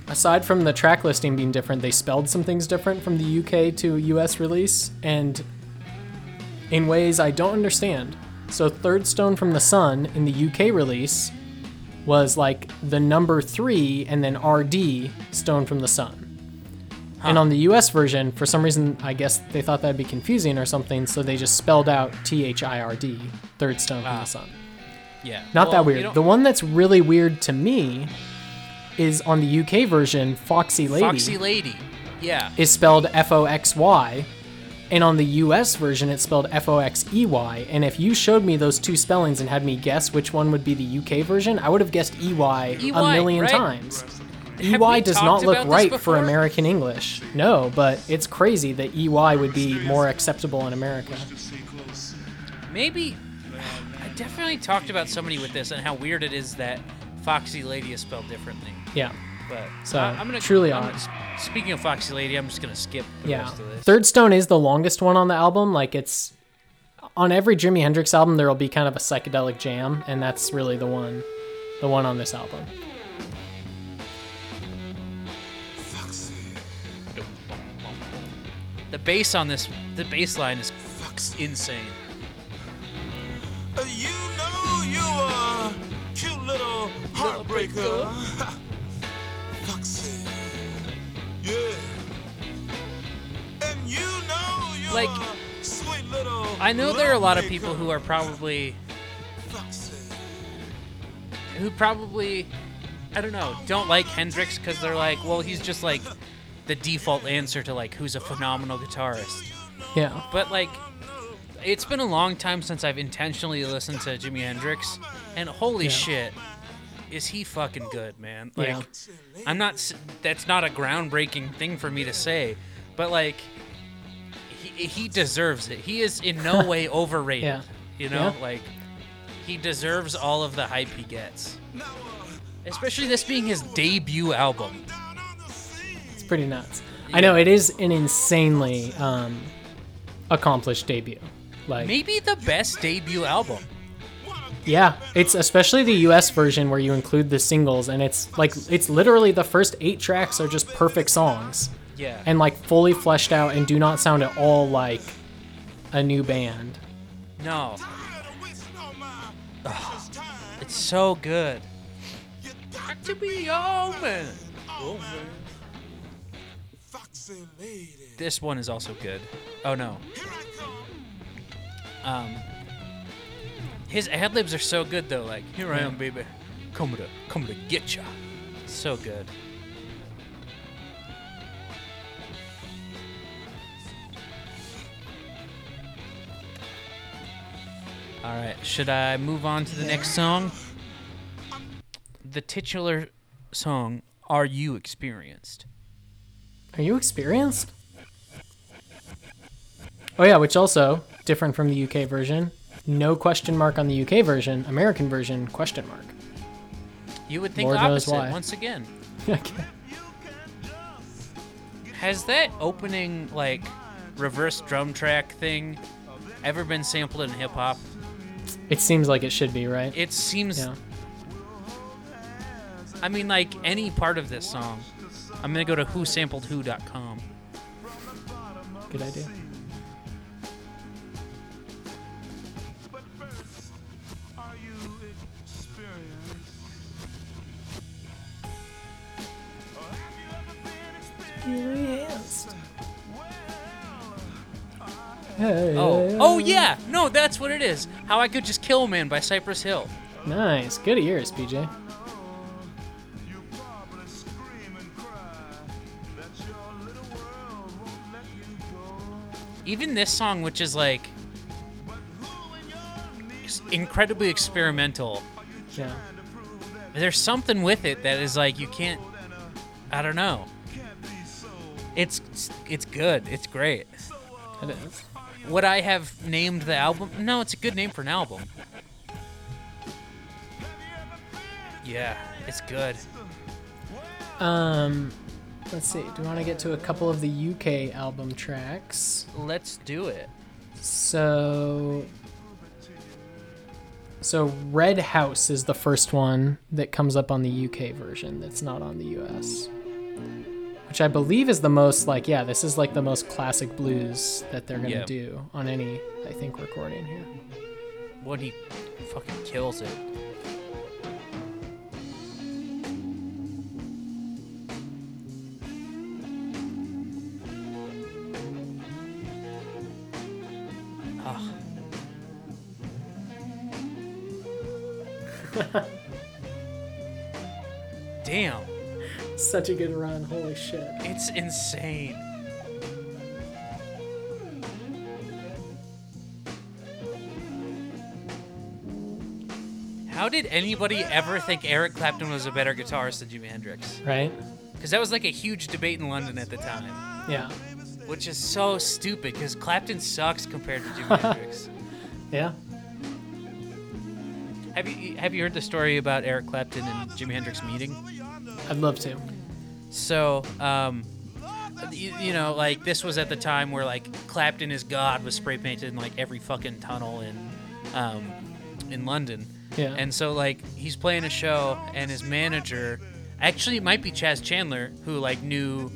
aside from the track listing being different, they spelled some things different from the UK to US release, and in ways I don't understand. So, Third Stone from the Sun in the UK release was like the number three and then RD Stone from the Sun. And on the US version, for some reason, I guess they thought that'd be confusing or something, so they just spelled out T H I R D, Third Stone from Ah. the Sun. Yeah. Not Well, that weird. The one that's really weird to me is on the UK version, Foxy Lady, Foxy Lady. Yeah. is spelled F O X Y, and on the US version, it's spelled F O X E Y. And if you showed me those two spellings and had me guess which one would be the UK version, I would have guessed E Y a million right? times. Have EY does not look right for? American English. No, but it's crazy that EY would be more acceptable in America. Maybe. I definitely talked about somebody with this and how weird it is that Foxy Lady is spelled differently. Yeah. But So, I- I'm gonna truly I'm odd. gonna- speaking of Foxy Lady, I'm just gonna skip the Yeah. rest of this. Third Stone is the longest one on the album. Like it's on every Jimi Hendrix album there'll be kind of a psychedelic jam, and that's really the one the one on this album. The bass on this, the bass line is insane. Uh, You know you a cute little heartbreaker. <laughs> Like, a sweet little I know there are a lot of people who are probably who probably I don't know don't like Hendrix because they're like, well, he's just like the default answer to like who's a phenomenal guitarist. Yeah. But like, it's been a long time since I've intentionally listened to Jimi Hendrix, and holy Yeah. shit, is he fucking good, man? Like, Yeah. I'm not. That's not a groundbreaking thing for me to say, but like, he he deserves it. He is in no <laughs> way overrated. Yeah. You know, Yeah. like, he deserves all of the hype he gets. Especially this being his debut album. It's pretty nuts. I know it is an insanely um, accomplished debut. Like Maybe the best debut album. Yeah, it's especially the US version where you include the singles and it's like it's literally the first 8 tracks are just perfect songs Yeah. and like fully fleshed out and do not sound at all like a new band. no, it's so good. Got to be your man. Foxy lady. This one is also good. Oh no. Um, his ad libs are so good though. Like, here I am, baby, coming to coming to get ya. So good. All right, should I move on to the next song? The titular song, "Are You Experienced?" Are you experienced? Oh yeah, which also different from the UK version. No question mark on the UK version. American version question mark. You would think Lord knows opposite why. once again. <laughs> Okay. Has that opening like reverse drum track thing ever been sampled in hip hop? It seems like it should be, right? It seems. yeah. I mean, like any part of this song. I'm gonna go to whosampledwho.com. good idea. Hey. Oh, oh yeah. No, that's what it is. How I Could Just Kill a Man by Cypress Hill. Nice. Good ears, PJ. You probably scream and cry that your little world won't let you go. Even this song, which is like But who in your knees s- incredibly experimental, Yeah. to prove that there's something with it that is like you can't. I don't know. Can't be so? It's it's good. It's great. It is. Would I have named the album? No, it's a good name for an album. Yeah, it's good. Um, let's see. Do you want to get to a couple of the UK album tracks? Let's do it. So, so Red House is the first one that comes up on the UK version. That's not on the US. Which I believe is the most like yeah, this is like the most classic blues that they're gonna Yeah. do on any I think recording here. What he fucking kills it. <laughs> Damn, Such a good run. Holy shit. it's insane. How did anybody ever think Eric Clapton was a better guitarist than Jimi Hendrix? Right? Because that was like a huge debate in London at the time, Yeah. which is so stupid because Clapton sucks compared to Jimi <laughs> Hendrix. Yeah. Have you have you heard the story about Eric Clapton and Jimi Hendrix meeting? I'd love to. So, um, you, you know, like this was at the time where like Clapton is God was spray painted in like every fucking tunnel in, um, in London. Yeah. And so like he's playing a show and his manager, actually it might be Chas Chandler who like knew,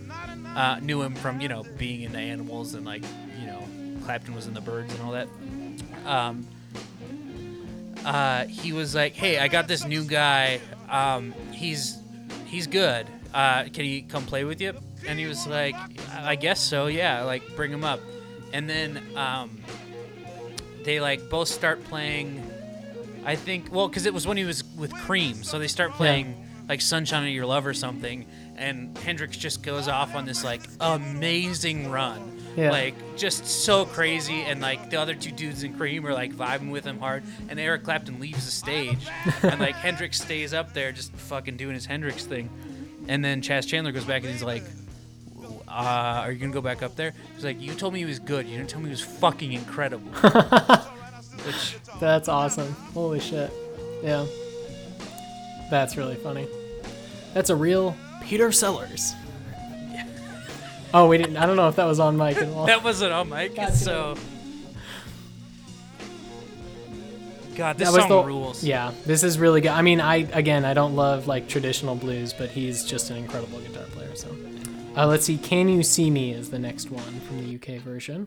uh, knew him from you know being in the Animals and like you know Clapton was in the Birds and all that. Um, uh, he was like, "Hey, I got this new guy. Um, he's he's good. Uh, can he come play with you?" And he was like, "I guess so. Yeah, like bring him up." And then um, they like both start playing. I think well, because it was when he was with Cream, so they start playing like "Sunshine of Your Love" or something, and Hendrix just goes off on this like amazing run. Yeah. Like just so crazy, and like the other two dudes in Cream are like vibing with him hard, and Eric Clapton leaves the stage, and like <laughs> Hendrix stays up there just fucking doing his Hendrix thing, and then Chas Chandler goes back and he's like, uh, "Are you gonna go back up there?" He's like, "You told me he was good. You didn't tell me he was fucking incredible." <laughs> Which That's awesome. Holy shit. Yeah. That's really funny. That's a real Peter Sellers. Oh, we didn't. I don't know if that was on mic at all. that wasn't on mic, God so. God, this That was song the- rules. Yeah, this is really good. I mean, I again, I don't love like traditional blues, but he's just an incredible guitar player. So, uh, let's see. "Can You See Me" is the next one from the UK version.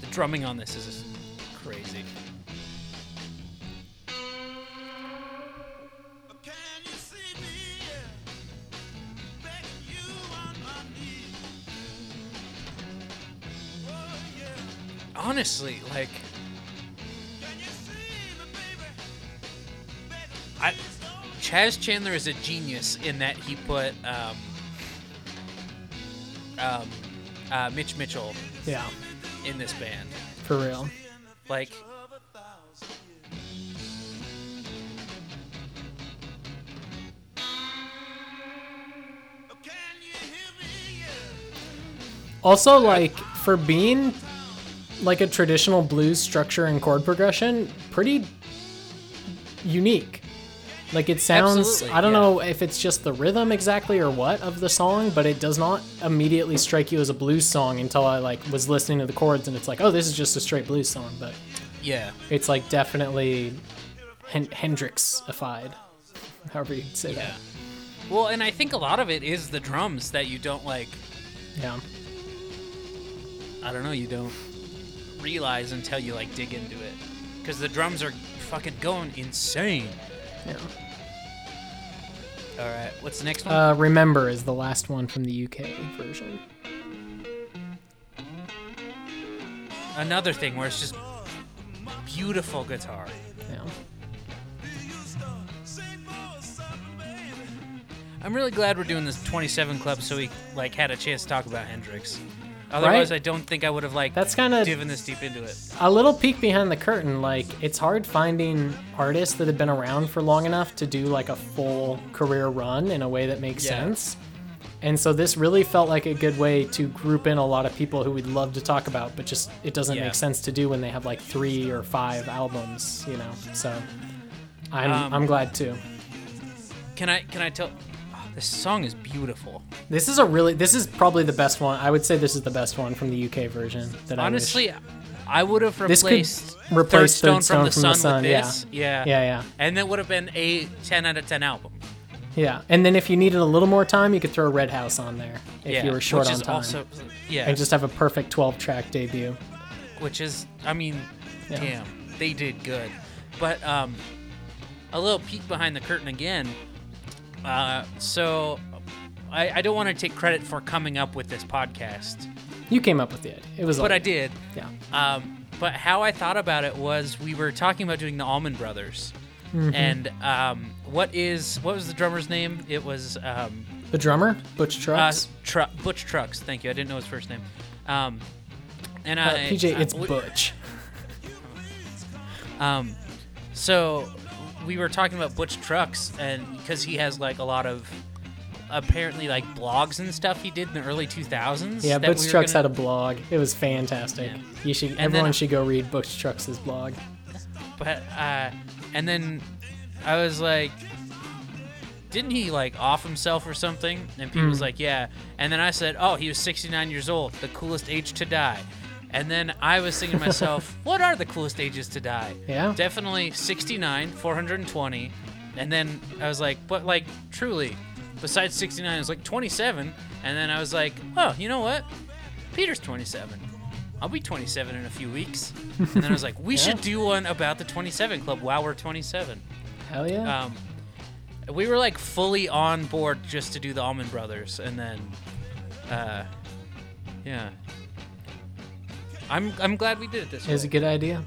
The drumming on this is Honestly, like, Can you see me, baby? I, Chas Chandler is a genius in that he put um, um, uh, Mitch Mitchell Yeah, in this band. for real. Like, Can you hear me? Also, like for being like a traditional blues structure and chord progression, pretty unique. Like it sounds, Absolutely, I don't yeah. know if it's just the rhythm exactly or what of the song, but it does not immediately strike you as a blues song until I like was listening to the chords and it's like, oh, this is just a straight blues song, but yeah, it's like definitely Hen- Hendrix-ified, however you say yeah. Well, and I think a lot of it is the drums that you don't like. Yeah. I don't know. You don't realize until you like dig into it, because the drums are fucking going insane. Yeah. All right, what's the next one? Uh, Remember is the last one from the UK version. Another thing where it's just beautiful guitar. Yeah. I'm really glad we're doing this 27 club so we like had a chance to talk about Hendrix. Otherwise, Right. I don't think I would have like That's kinda- given this deep into it. A little peek behind the curtain, like it's hard finding artists that have been around for long enough to do like a full career run in a way that makes Yeah. sense. And so this really felt like a good way to group in a lot of people who we'd love to talk about, but just it doesn't Yeah. make sense to do when they have like three or five albums, you know. So I'm Um, I'm glad too. Can I can I tell? This song is beautiful. This is a really this is probably the best one. I would say this is the best one from the UK version that I wish- Honestly, I would have replaced replace Third Third Stone, from the Stone Sun, from the Sun, with yeah. this. Yeah. Yeah, yeah. And that would have been a 10 out of 10 album. Yeah. And then if you needed a little more time, you could throw Red House on there if yeah. you were short on time. Also, yeah. and just have a perfect 12 track debut. which is I mean, Yeah. damn, they did good. But um, a little peek behind the curtain again. Uh, so I, I don't want to take credit for coming up with this podcast, You came up with it. It was but like, I did. Yeah. Um, but how I thought about it was we were talking about doing the Allman Brothers, and um, what is what was the drummer's name? It was um, The drummer, Butch uh, Trucks. Tru- Butch Trucks. Thank you. I didn't know his first name. Um, and Uh, I, PJ, I- it's we- Butch. <laughs> Um, so we were talking about Butch Trucks, and because he has like a lot of apparently like blogs and stuff he did in the early 2000s. Yeah, Butch we Trucks gonna- had a blog. It was fantastic. Yeah. You should then- everyone should go read Butch Trucks' blog. But uh, and then I was like, didn't he like off himself or something? And Pete Hmm. was like, yeah. And then I said, oh, he was 69 years old, the coolest age to die. And then I was thinking to myself, <laughs> what are the coolest ages to die? Yeah. Definitely 69, 420. And then I was like, but like truly, besides 69, I was like 27. And then I was like, oh, you know what? Peter's 27. I'll be 27 in a few weeks. And then I was like, we <laughs> Yeah. should do one about the 27 Club while we're 27. Hell yeah. Um, we were like fully on board just to do the Allman Brothers, and then, uh, yeah. I'm I'm glad we did it this it was a good idea.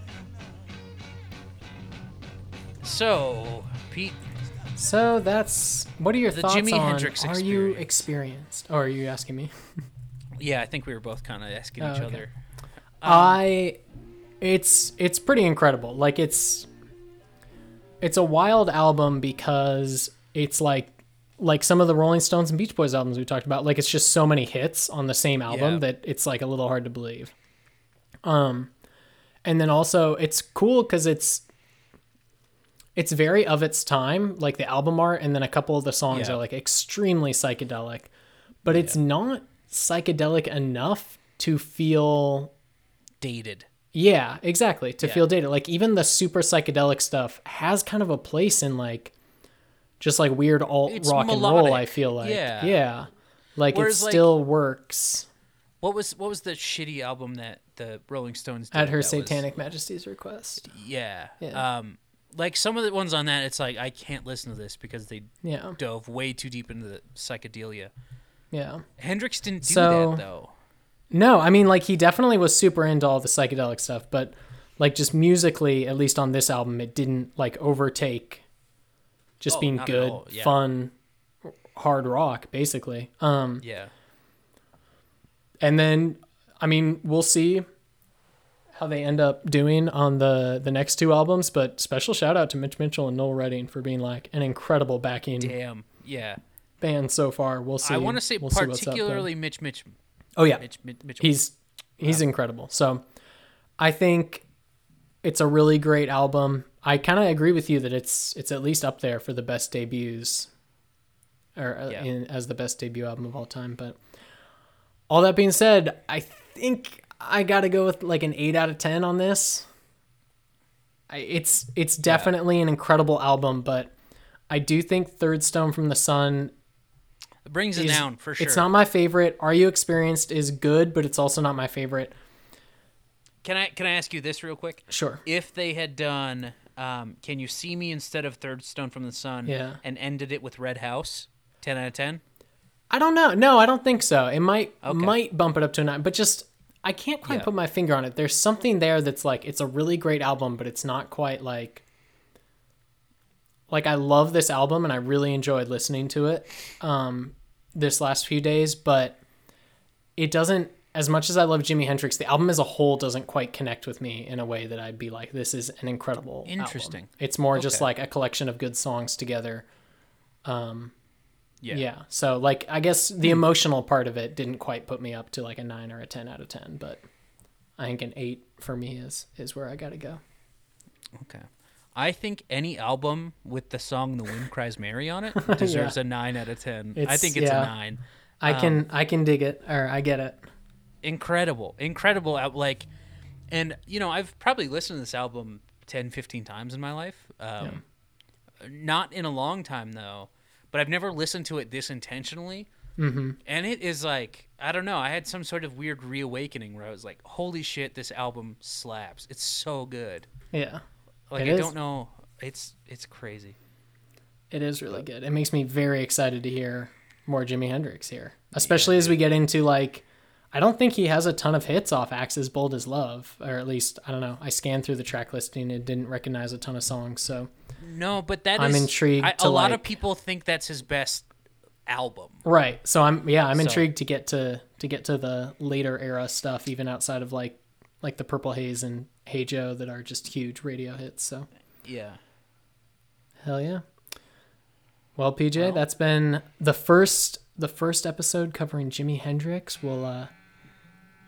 So, Pete, So that's what are your The thoughts Jimi on Hendrix are you experience. experienced? Or are you asking me? <laughs> yeah, I think we were both kind of asking Oh, each okay. other. Um, I it's it's pretty incredible. Like it's it's a wild album because it's like like some of the Rolling Stones and Beach Boys albums we talked about. Like it's just so many hits on the same album Yeah. that it's like a little hard to believe. Um and then also it's cool cuz it's it's very of its time, like the album art and then a couple of the songs Yeah. are like extremely psychedelic. But it's not psychedelic enough to feel Dated. yeah, exactly. To Yeah. feel dated. Like even the super psychedelic stuff has kind of a place in like just like weird alt It's rock and roll. I feel like. Yeah. Yeah. Like Whereas, it like- still works What was what was the shitty album that the Rolling Stones did? at her that was- satanic majesty's request. yeah. Yeah. Um, like some of the ones on that, it's like I can't listen to this because they Yeah. dove way too deep into the psychedelia. Yeah. Hendrix didn't do So- that though. No, I mean like he definitely was super into all the psychedelic stuff, but like just musically, at least on this album, it didn't like overtake just Oh, being good, yeah. fun, hard rock, basically. Um Yeah. And then I mean we'll see how they end up doing on the the next two albums. But special shout out to Mitch Mitchell and Noel Redding for being like an incredible backing Damn. Yeah. band so far. We'll see. I want to say we'll up particularly Mitch Mitch Oh yeah, Mitch Mitch, Mitchell. he's he's incredible. So I think it's a really great album. I kind of agree with you that it's it's at least up there for the best debuts, or uh, Yeah. in, as the best debut album of all time. But all that being said, I think I got to go with like an eight out of ten on this. I, it's it's definitely an incredible album, but I do think Third Stone from the Sun brings it is- down for sure. It's not my favorite. Are You Experienced is good, but it's also not my favorite. Can I can I ask you this real quick? Sure. If they had done um, Can You See Me instead of Third Stone from the Sun Yeah. and ended it with Red House, 10 out of 10? I don't know. No, I don't think so. It might Okay. might bump it up to a nine, but just I can't quite Yeah. put my finger on it. There's something there that's like it's a really great album, but it's not quite like like I love this album and I really enjoyed listening to it um this last few days, but it doesn't as much as I love Jimi Hendrix, the album as a whole doesn't quite connect with me in a way that I'd be like, this is an incredible. album." Interesting. It's more just like a collection of good songs together. Yeah. Yeah. So like I guess the emotional part of it didn't quite put me up to like a 9 or a 10 out of 10, but I think an 8 for me is is where I got to go. Okay. I think any album with the song "The Wind Cries Mary" on it <laughs> deserves a nine out of ten. I think it's yeah. a nine. I can Um, I can dig it or I get it. Incredible, incredible. out- Like, and you know, I've probably listened to this album 10, 15 times in my life. Um, Not in a long time though, but I've never listened to it this intentionally. Mm-hmm. And it is like I don't know. I had some sort of weird reawakening where I was like, "Holy shit, this album slaps! It's so good." Yeah. Like It I is. don't know. It's it's crazy. It is really good. It makes me very excited to hear more Jimi Hendrix here, especially as we get into like I don't think he has a ton of hits off Axis Bold as Love, or at least I don't know. I scanned through the track listing and didn't recognize a ton of songs, so No, but that I'm is- intrigued I, a lot of people think that's his best album. Right. So I'm yeah, I'm So- intrigued to get to to get to the later era stuff even outside of like like the Purple Haze and Hey Joe that are just huge radio hits. So Yeah. hell yeah. Well, PJ, that's been the first the first episode covering Jimi Hendrix. We'll uh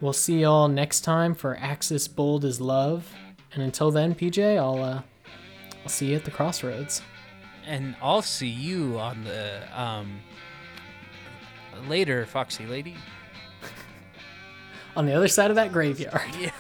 we'll see y'all next time for Axis Bold as Love. And until then, PJ, I'll uh I'll see you at the crossroads. And I'll see you on the um later, Foxy Lady. <laughs> On the other side of that graveyard. <laughs> Yeah.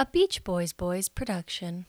A Beach Boys Boys production.